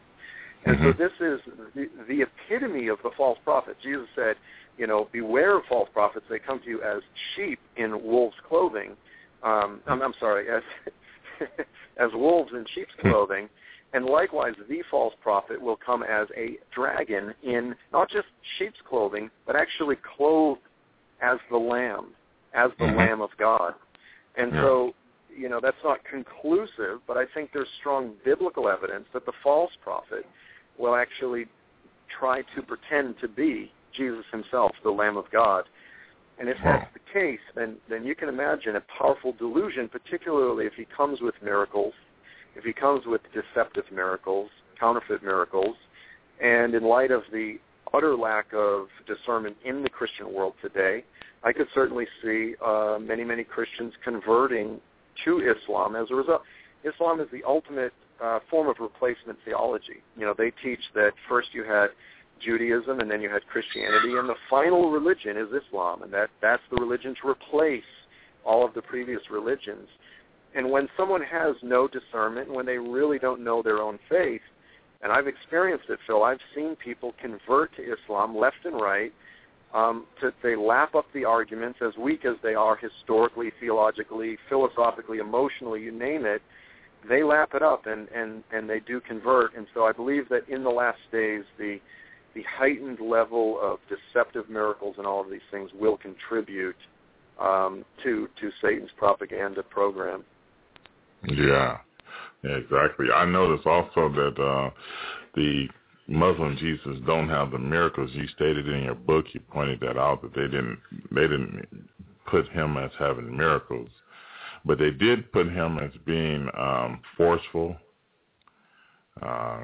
And so this is the, the epitome of the false prophet. Jesus said, you know, beware of false prophets. They come to you as sheep in wolves' clothing. Um, I'm, I'm sorry, as as wolves in sheep's clothing. And likewise, the false prophet will come as a dragon in not just sheep's clothing, but actually clothed as the lamb, as the Mhm. Lamb of God. And Yeah. so, you know, that's not conclusive, but I think there's strong biblical evidence that the false prophet will actually try to pretend to be Jesus himself, the Lamb of God. And if that's the case, then then you can imagine a powerful delusion, particularly if he comes with miracles, if he comes with deceptive miracles, counterfeit miracles, and in light of the utter lack of discernment in the Christian world today, I could certainly see uh, many many Christians converting to Islam as a result. Islam is the ultimate uh, form of replacement theology. You know, they teach that first you had Judaism and then you had Christianity, and the final religion is Islam, and that that's the religion to replace all of the previous religions. And when someone has no discernment, when they really don't know their own faith, and I've experienced it, Phil, I've seen people convert to Islam left and right. Um, to, they lap up the arguments, as weak as they are historically, theologically, philosophically, emotionally, you name it, they lap it up and and and they do convert. And so I believe that in the last days, the the heightened level of deceptive miracles and all of these things will contribute um, to to Satan's propaganda program. Yeah, yeah, exactly. I noticed also that uh, the Muslim Jesus don't have the miracles you stated in your book. You pointed that out that they didn't they didn't put him as having miracles, but they did put him as being um, forceful, uh,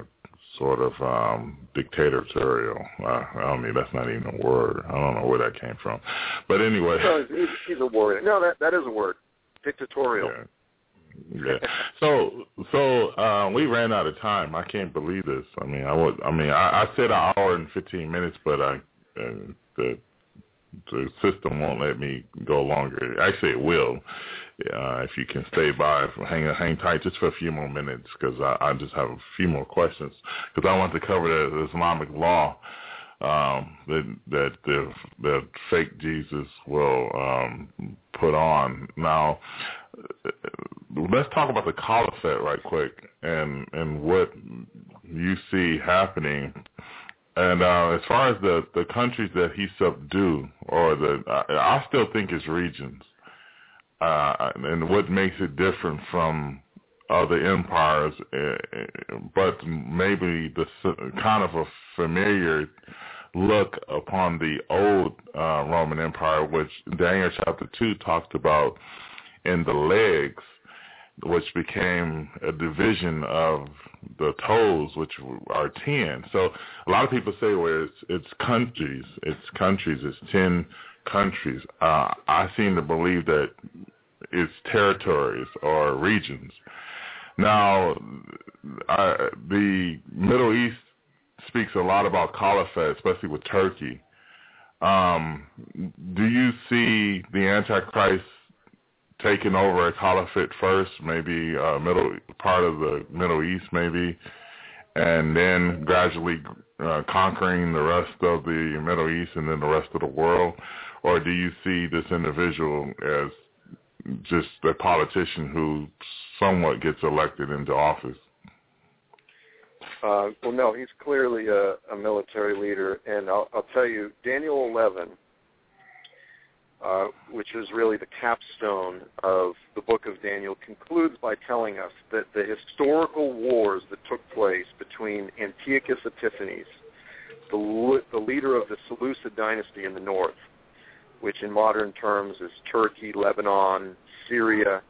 sort of um, dictatorial. Uh, I don't mean that's not even a word. I don't know where that came from, but anyway, no, it's, it's a word. No, that that is a word. Dictatorial. Yeah. Yeah. So so uh, we ran out of time. I can't believe this. I mean, I was. I mean, I, I said an hour and fifteen minutes, but I uh, the the system won't let me go longer. Actually, it will. Uh, if you can stay by, hang hang tight just for a few more minutes, because I, I just have a few more questions. Because I want to cover the Islamic law um, that that the the fake Jesus will um, put on. Now, let's talk about the caliphate right quick and and what you see happening. And uh, as far as the the countries that he subdued, or the I, I still think it's regions. Uh, and what makes it different from other empires, uh, but maybe the kind of a familiar look upon the old uh, Roman Empire, which Daniel chapter 2 talked about in the legs, which became a division of the toes, which are 10. So a lot of people say, well, it's, it's countries, it's countries, it's 10 countries. Uh, I seem to believe that it's territories or regions. Now, I, the Middle East speaks a lot about caliphate, especially with Turkey. Um, do you see the Antichrist taking over a caliphate first, maybe uh, middle part of the Middle East, maybe, and then gradually uh, conquering the rest of the Middle East and then the rest of the world, or do you see this individual as just a politician who somewhat gets elected into office? Uh, well, no, he's clearly a, a military leader, and I'll, I'll tell you, Daniel 11, uh, which is really the capstone of the book of Daniel, concludes by telling us that the historical wars that took place between Antiochus Epiphanes, the, the leader of the Seleucid dynasty in the north, which in modern terms is Turkey, Lebanon, Syria,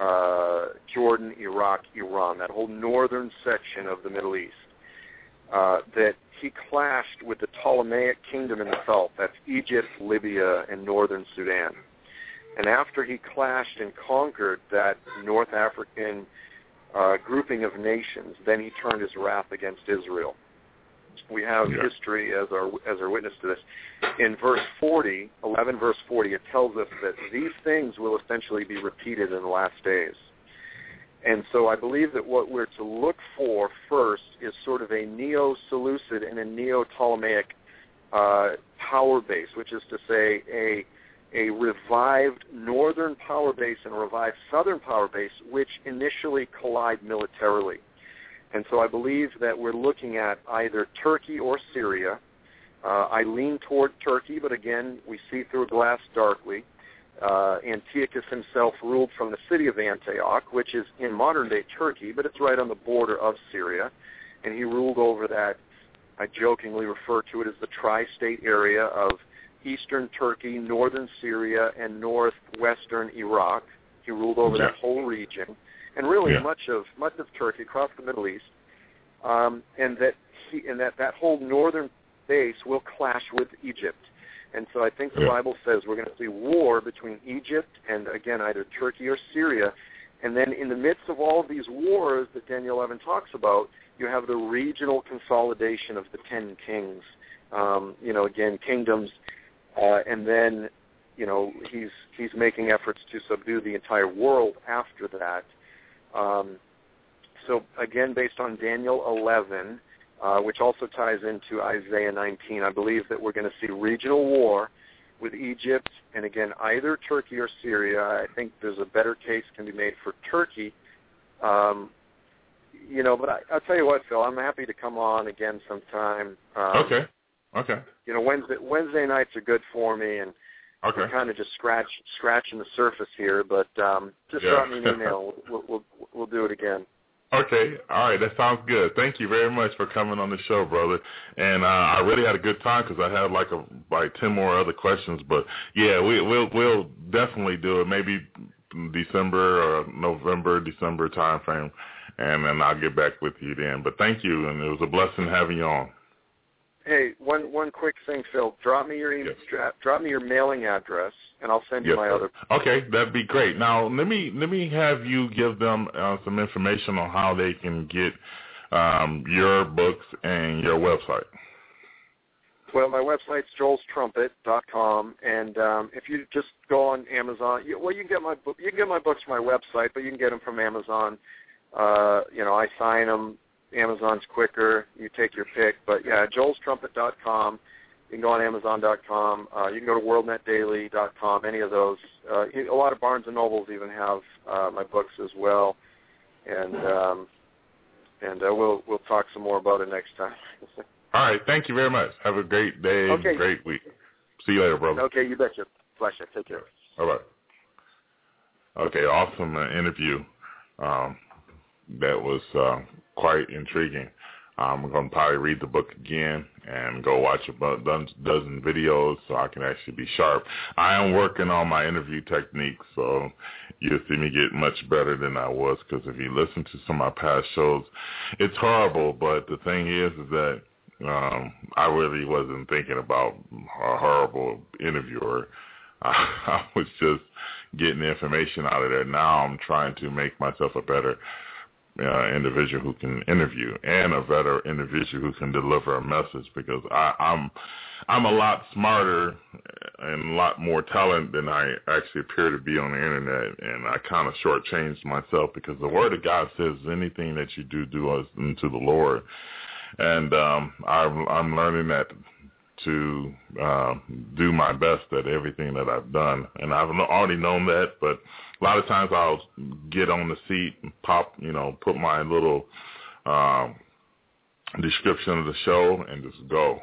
uh, Jordan, Iraq, Iran, that whole northern section of the Middle East, uh, that he clashed with the Ptolemaic kingdom in the south, that's Egypt, Libya, and northern Sudan. And after he clashed and conquered that North African uh, grouping of nations, then he turned his wrath against Israel. We have yeah. history as our as our witness to this. In verse 40, 11 verse 40, it tells us that these things will essentially be repeated in the last days. And so I believe that what we're to look for first is sort of a neo-Seleucid and a neo-Ptolemaic uh, power base, which is to say a a revived northern power base and a revived southern power base, which initially collide militarily. And so I believe that we're looking at either Turkey or Syria. Uh, I lean toward Turkey, but again, we see through a glass darkly. Uh, Antiochus himself ruled from the city of Antioch, which is in modern-day Turkey, but it's right on the border of Syria. And he ruled over that, I jokingly refer to it as the tri-state area of eastern Turkey, northern Syria, and northwestern Iraq. He ruled over that whole region and really yeah. much of much of Turkey across the Middle East, um, and that he and that that whole northern base will clash with Egypt. And so I think the yeah. Bible says we're going to see war between Egypt and again either Turkey or Syria. And then in the midst of all of these wars that Daniel 11 talks about, you have the regional consolidation of the ten kings. Um, you know, again, kingdoms, uh, and then you know he's he's making efforts to subdue the entire world after that. Um, so again, based on Daniel 11, uh, which also ties into Isaiah 19, I believe that we're going to see regional war with Egypt, and again, either Turkey or Syria. I think there's a better case can be made for Turkey Um, you know, but I, I'll tell you what, Phil. I'm happy to come on again sometime. Um, okay. Okay. You know, Wednesday Wednesday nights are good for me, and okay. we're kind of just scratch scratching the surface here. But um, just Yeah. drop me an email. we'll, we'll we'll do it again. Okay, all right, that sounds good. Thank you very much for coming on the show, brother. And uh, I really had a good time because I had like a like ten more other questions. But yeah, we, we'll we'll definitely do it. Maybe December or November, December time frame, and then I'll get back with you then. But thank you, and it was a blessing having you on. Hey, one one quick thing, Phil. Drop me your email. Drop, drop me your mailing address, and I'll send you Yes, my sir. other. Okay, that'd be great. Now let me let me have you give them uh, some information on how they can get um, your books and your website. Well, my website's joelstrumpet.com, and um, if you just go on Amazon, you, well, you can get my book. You can get my books from my website, but you can get them from Amazon. Uh, you know, I sign them. Amazon's quicker. You take your pick, but yeah, joelstrumpet.com. You can go on Amazon.com. Uh, you can go to WorldNetDaily.com. Any of those. Uh, a lot of Barnes and Nobles even have uh, my books as well, and um, and uh, we'll we'll talk some more about it next time. All right, thank you very much. Have a great day, Okay. great week. See you later, brother. okay, you betcha. Pleasure. Take care. All right. Okay, awesome uh, interview. Um, that was uh, quite intriguing. I'm going to probably read the book again and go watch a dozen videos so I can actually be sharp. I am working on my interview techniques, so you'll see me get much better than I was because if you listen to some of my past shows, it's horrible, but the thing is, is that um, I really wasn't thinking about a horrible interviewer. I was just getting the information out of there. Now I'm trying to make myself a better uh, individual who can interview and a better individual who can deliver a message because I, I'm I'm a lot smarter and a lot more talent than I actually appear to be on the internet, and I kind of shortchanged myself because the Word of God says anything that you do, do unto the Lord, and um, I'm I'm learning that to uh, do my best at everything that I've done, and I've already known that, but a lot of times I'll get on the seat and pop, you know, put my little um, description of the show and just go.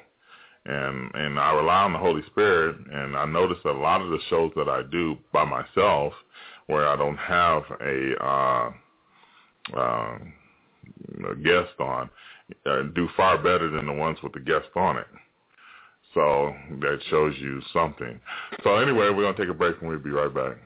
And and I rely on the Holy Spirit, and I notice that a lot of the shows that I do by myself, where I don't have a uh, uh, a guest on, uh, do far better than the ones with the guest on it. So that shows you something. So anyway, we're gonna take a break and we'll be right back.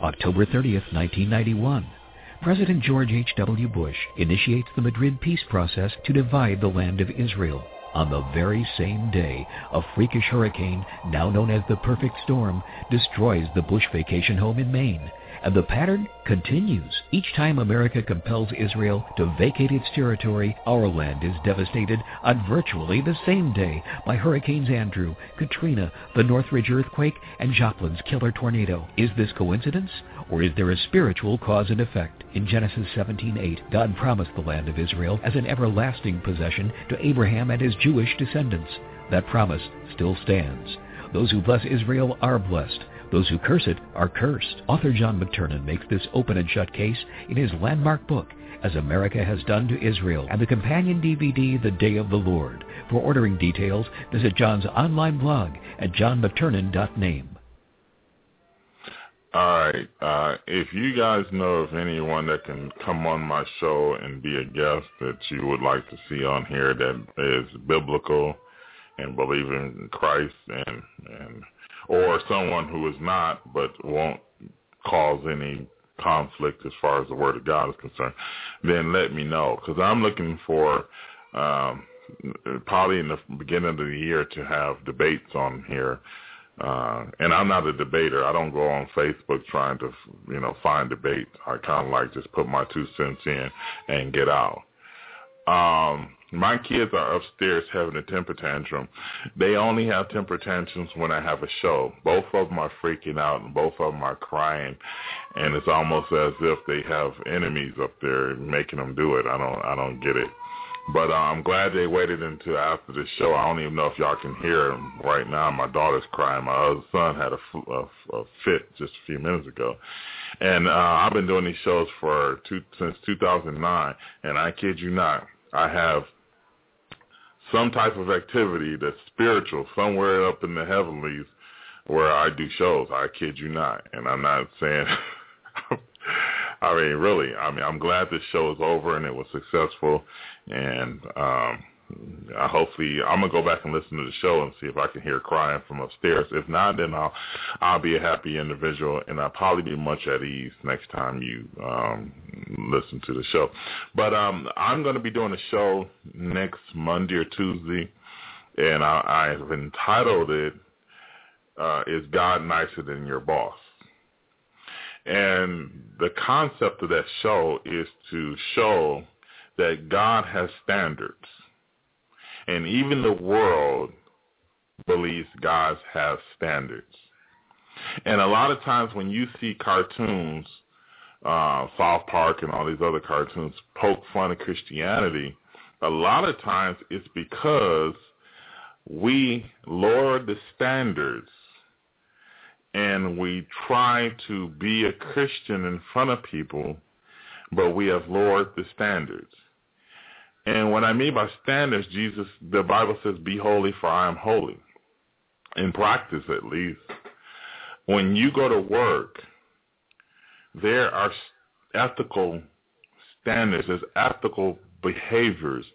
October 30th, 1991. President George H.W. Bush initiates the Madrid peace process to divide the land of Israel. On the very same day, a freakish hurricane, now known as the perfect storm, destroys the Bush vacation home in Maine. And the pattern continues. Each time America compels Israel to vacate its territory, our land is devastated on virtually the same day by Hurricanes Andrew, Katrina, the Northridge earthquake, and Joplin's killer tornado. Is this coincidence? Or is there a spiritual cause and effect? In Genesis 17:8, God promised the land of Israel as an everlasting possession to Abraham and his Jewish descendants. That promise still stands. Those who bless Israel are blessed. Those who curse it are cursed. Author John McTernan makes this open and shut case in his landmark book, As America Has Done to Israel, and the companion DVD, The Day of the Lord. For ordering details, visit John's online blog at johnmcternan.name. All right. Uh, if you guys know of anyone that can come on my show and be a guest that you would like to see on here that is biblical and believe in Christ and and or someone who is not but won't cause any conflict as far as the Word of God is concerned, then let me know because I'm looking for um, probably in the beginning of the year to have debates on here. Uh, and I'm not a debater. I don't go on Facebook trying to, you know, find debate. I kind of like just put my two cents in and get out. Um, my kids are upstairs having a temper tantrum. They only have temper tantrums when I have a show. Both of them are freaking out and both of them are crying, and it's almost as if they have enemies up there making them do it. I don't, I don't get it. But uh, I'm glad they waited until after the show. I don't even know if y'all can hear him right now. My daughter's crying. My other son had a, a, a fit just a few minutes ago. And uh, I've been doing these shows for two, since 2009. And I kid you not, I have some type of activity that's spiritual somewhere up in the heavenlies where I do shows. I kid you not. And I'm not saying I mean, really, I mean, I'm glad this show is over and it was successful, and um, I hopefully I'm gonna go back and listen to the show and see if I can hear crying from upstairs. If not, then I'll I'll be a happy individual and I'll probably be much at ease next time you um, listen to the show. But um, I'm gonna be doing a show next Monday or Tuesday, and I, I've entitled it uh, "Is God Nicer Than Your Boss?" And the concept of that show is to show that God has standards. And even the world believes God has standards. And a lot of times when you see cartoons, uh, South Park and all these other cartoons poke fun at Christianity, a lot of times it's because we lower the standards and we try to be a Christian in front of people, but we have lowered the standards. And what I mean by standards, Jesus, the Bible says, be holy for I am holy. In practice, at least. When you go to work, there are ethical standards, there's ethical behaviors.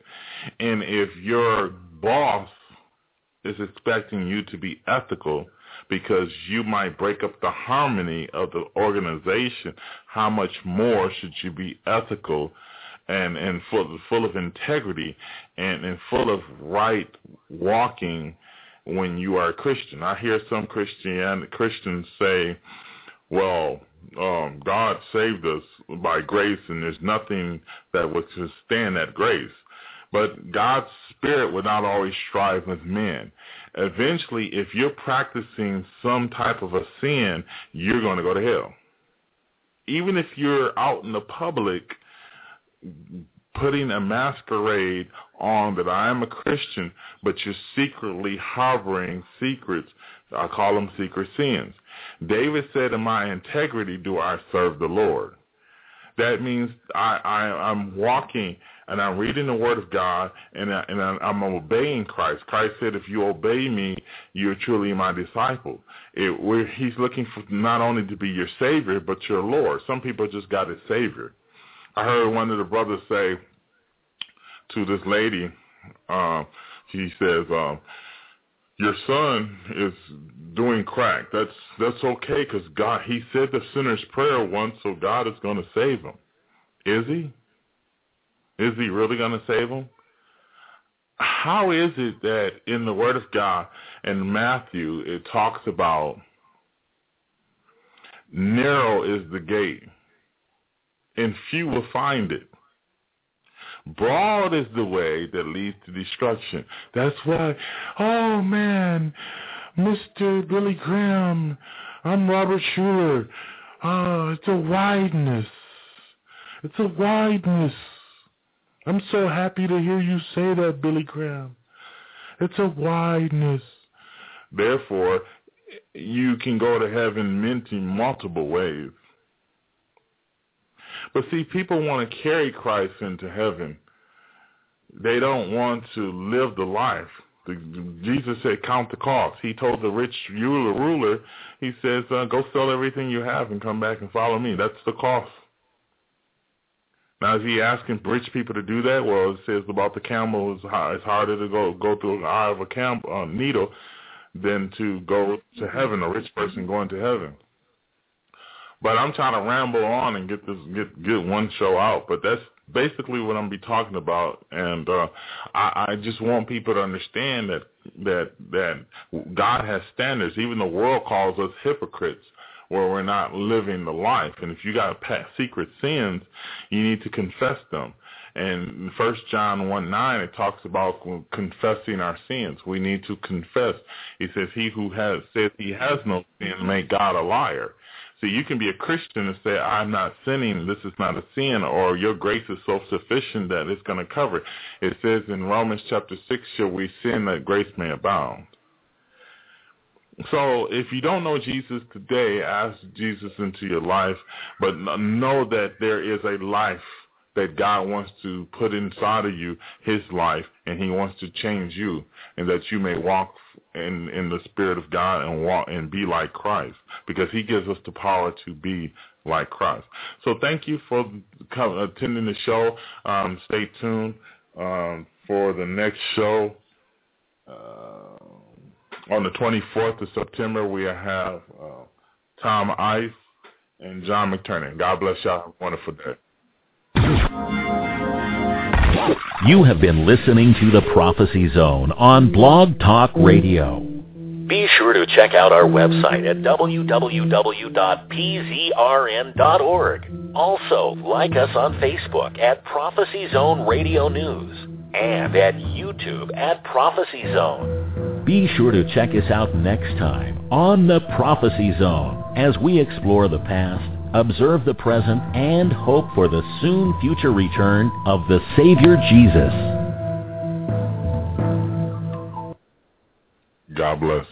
And if your boss is expecting you to be ethical, because you might break up the harmony of the organization. How much more should you be ethical and, and full, full of integrity and, and full of right walking when you are a Christian? I hear some Christian Christians say, well, um, God saved us by grace and there's nothing that would sustain that grace. But God's spirit would not always strive with men eventually, if you're practicing some type of a sin, you're going to go to hell. Even if you're out in the public putting a masquerade on that I am a Christian, but you're secretly harboring secrets, I call them secret sins. David said, in my integrity do I serve the Lord. That means I, I, I'm walking and I'm reading the Word of God, and, I, and I'm obeying Christ. Christ said, if you obey me, you're truly my disciple. It, he's looking for not only to be your Savior, but your Lord. Some people just got a Savior. I heard one of the brothers say to this lady, uh, he says, um, your son is doing crack. That's that's okay because God. He said the sinner's prayer once, so God is going to save him. Is he? Is he really going to save him? How is it that in the Word of God in Matthew it talks about narrow is the gate and few will find it. Broad is the way that leads to destruction. That's why, oh man, Mr. Billy Graham, I'm Robert Schuller. Oh, ah, it's a wideness. It's a wideness. I'm so happy to hear you say that, Billy Graham. It's a wideness. Therefore, you can go to heaven minting multiple ways. But see, people want to carry Christ into heaven. They don't want to live the life. Jesus said, count the cost. He told the rich ruler, ruler he says, uh, go sell everything you have and come back and follow me. That's the cost. Now, is he asking rich people to do that? Well, it says about the camel, it's harder to go go through the eye of a cam, uh, needle than to go to heaven, a rich person going to heaven. But I'm trying to ramble on and get this get get one show out. But that's basically what I'm be talking about, and uh, I, I just want people to understand that that that God has standards. Even the world calls us hypocrites where we're not living the life. And if you got past secret sins, you need to confess them. And First John 1 9, it talks about confessing our sins. We need to confess. He says, he who has says he has no sin, make God a liar. See, you can be a Christian and say, I'm not sinning, this is not a sin, or your grace is so sufficient that it's going to cover it. It says in Romans chapter 6, shall we sin that grace may abound? So if you don't know Jesus today, ask Jesus into your life, but know that there is a life that God wants to put inside of you, his life, and he wants to change you, and that you may walk in in the spirit of God and walk and be like Christ, because he gives us the power to be like Christ. So thank you for attending the show. Um, stay tuned um, for the next show. Uh, on the 24th of September, we have uh, Tom Ice and John McTernan. God bless y'all. Have a wonderful day. You have been listening to the Prophecy Zone on Blog Talk Radio. Be sure to check out our website at www.pzrn.org. Also, like us on Facebook at Prophecy Zone Radio News and at YouTube at Prophecy Zone. Be sure to check us out next time on the Prophecy Zone as we explore the past observe the present, and hope for the soon future return of the Savior Jesus. God bless.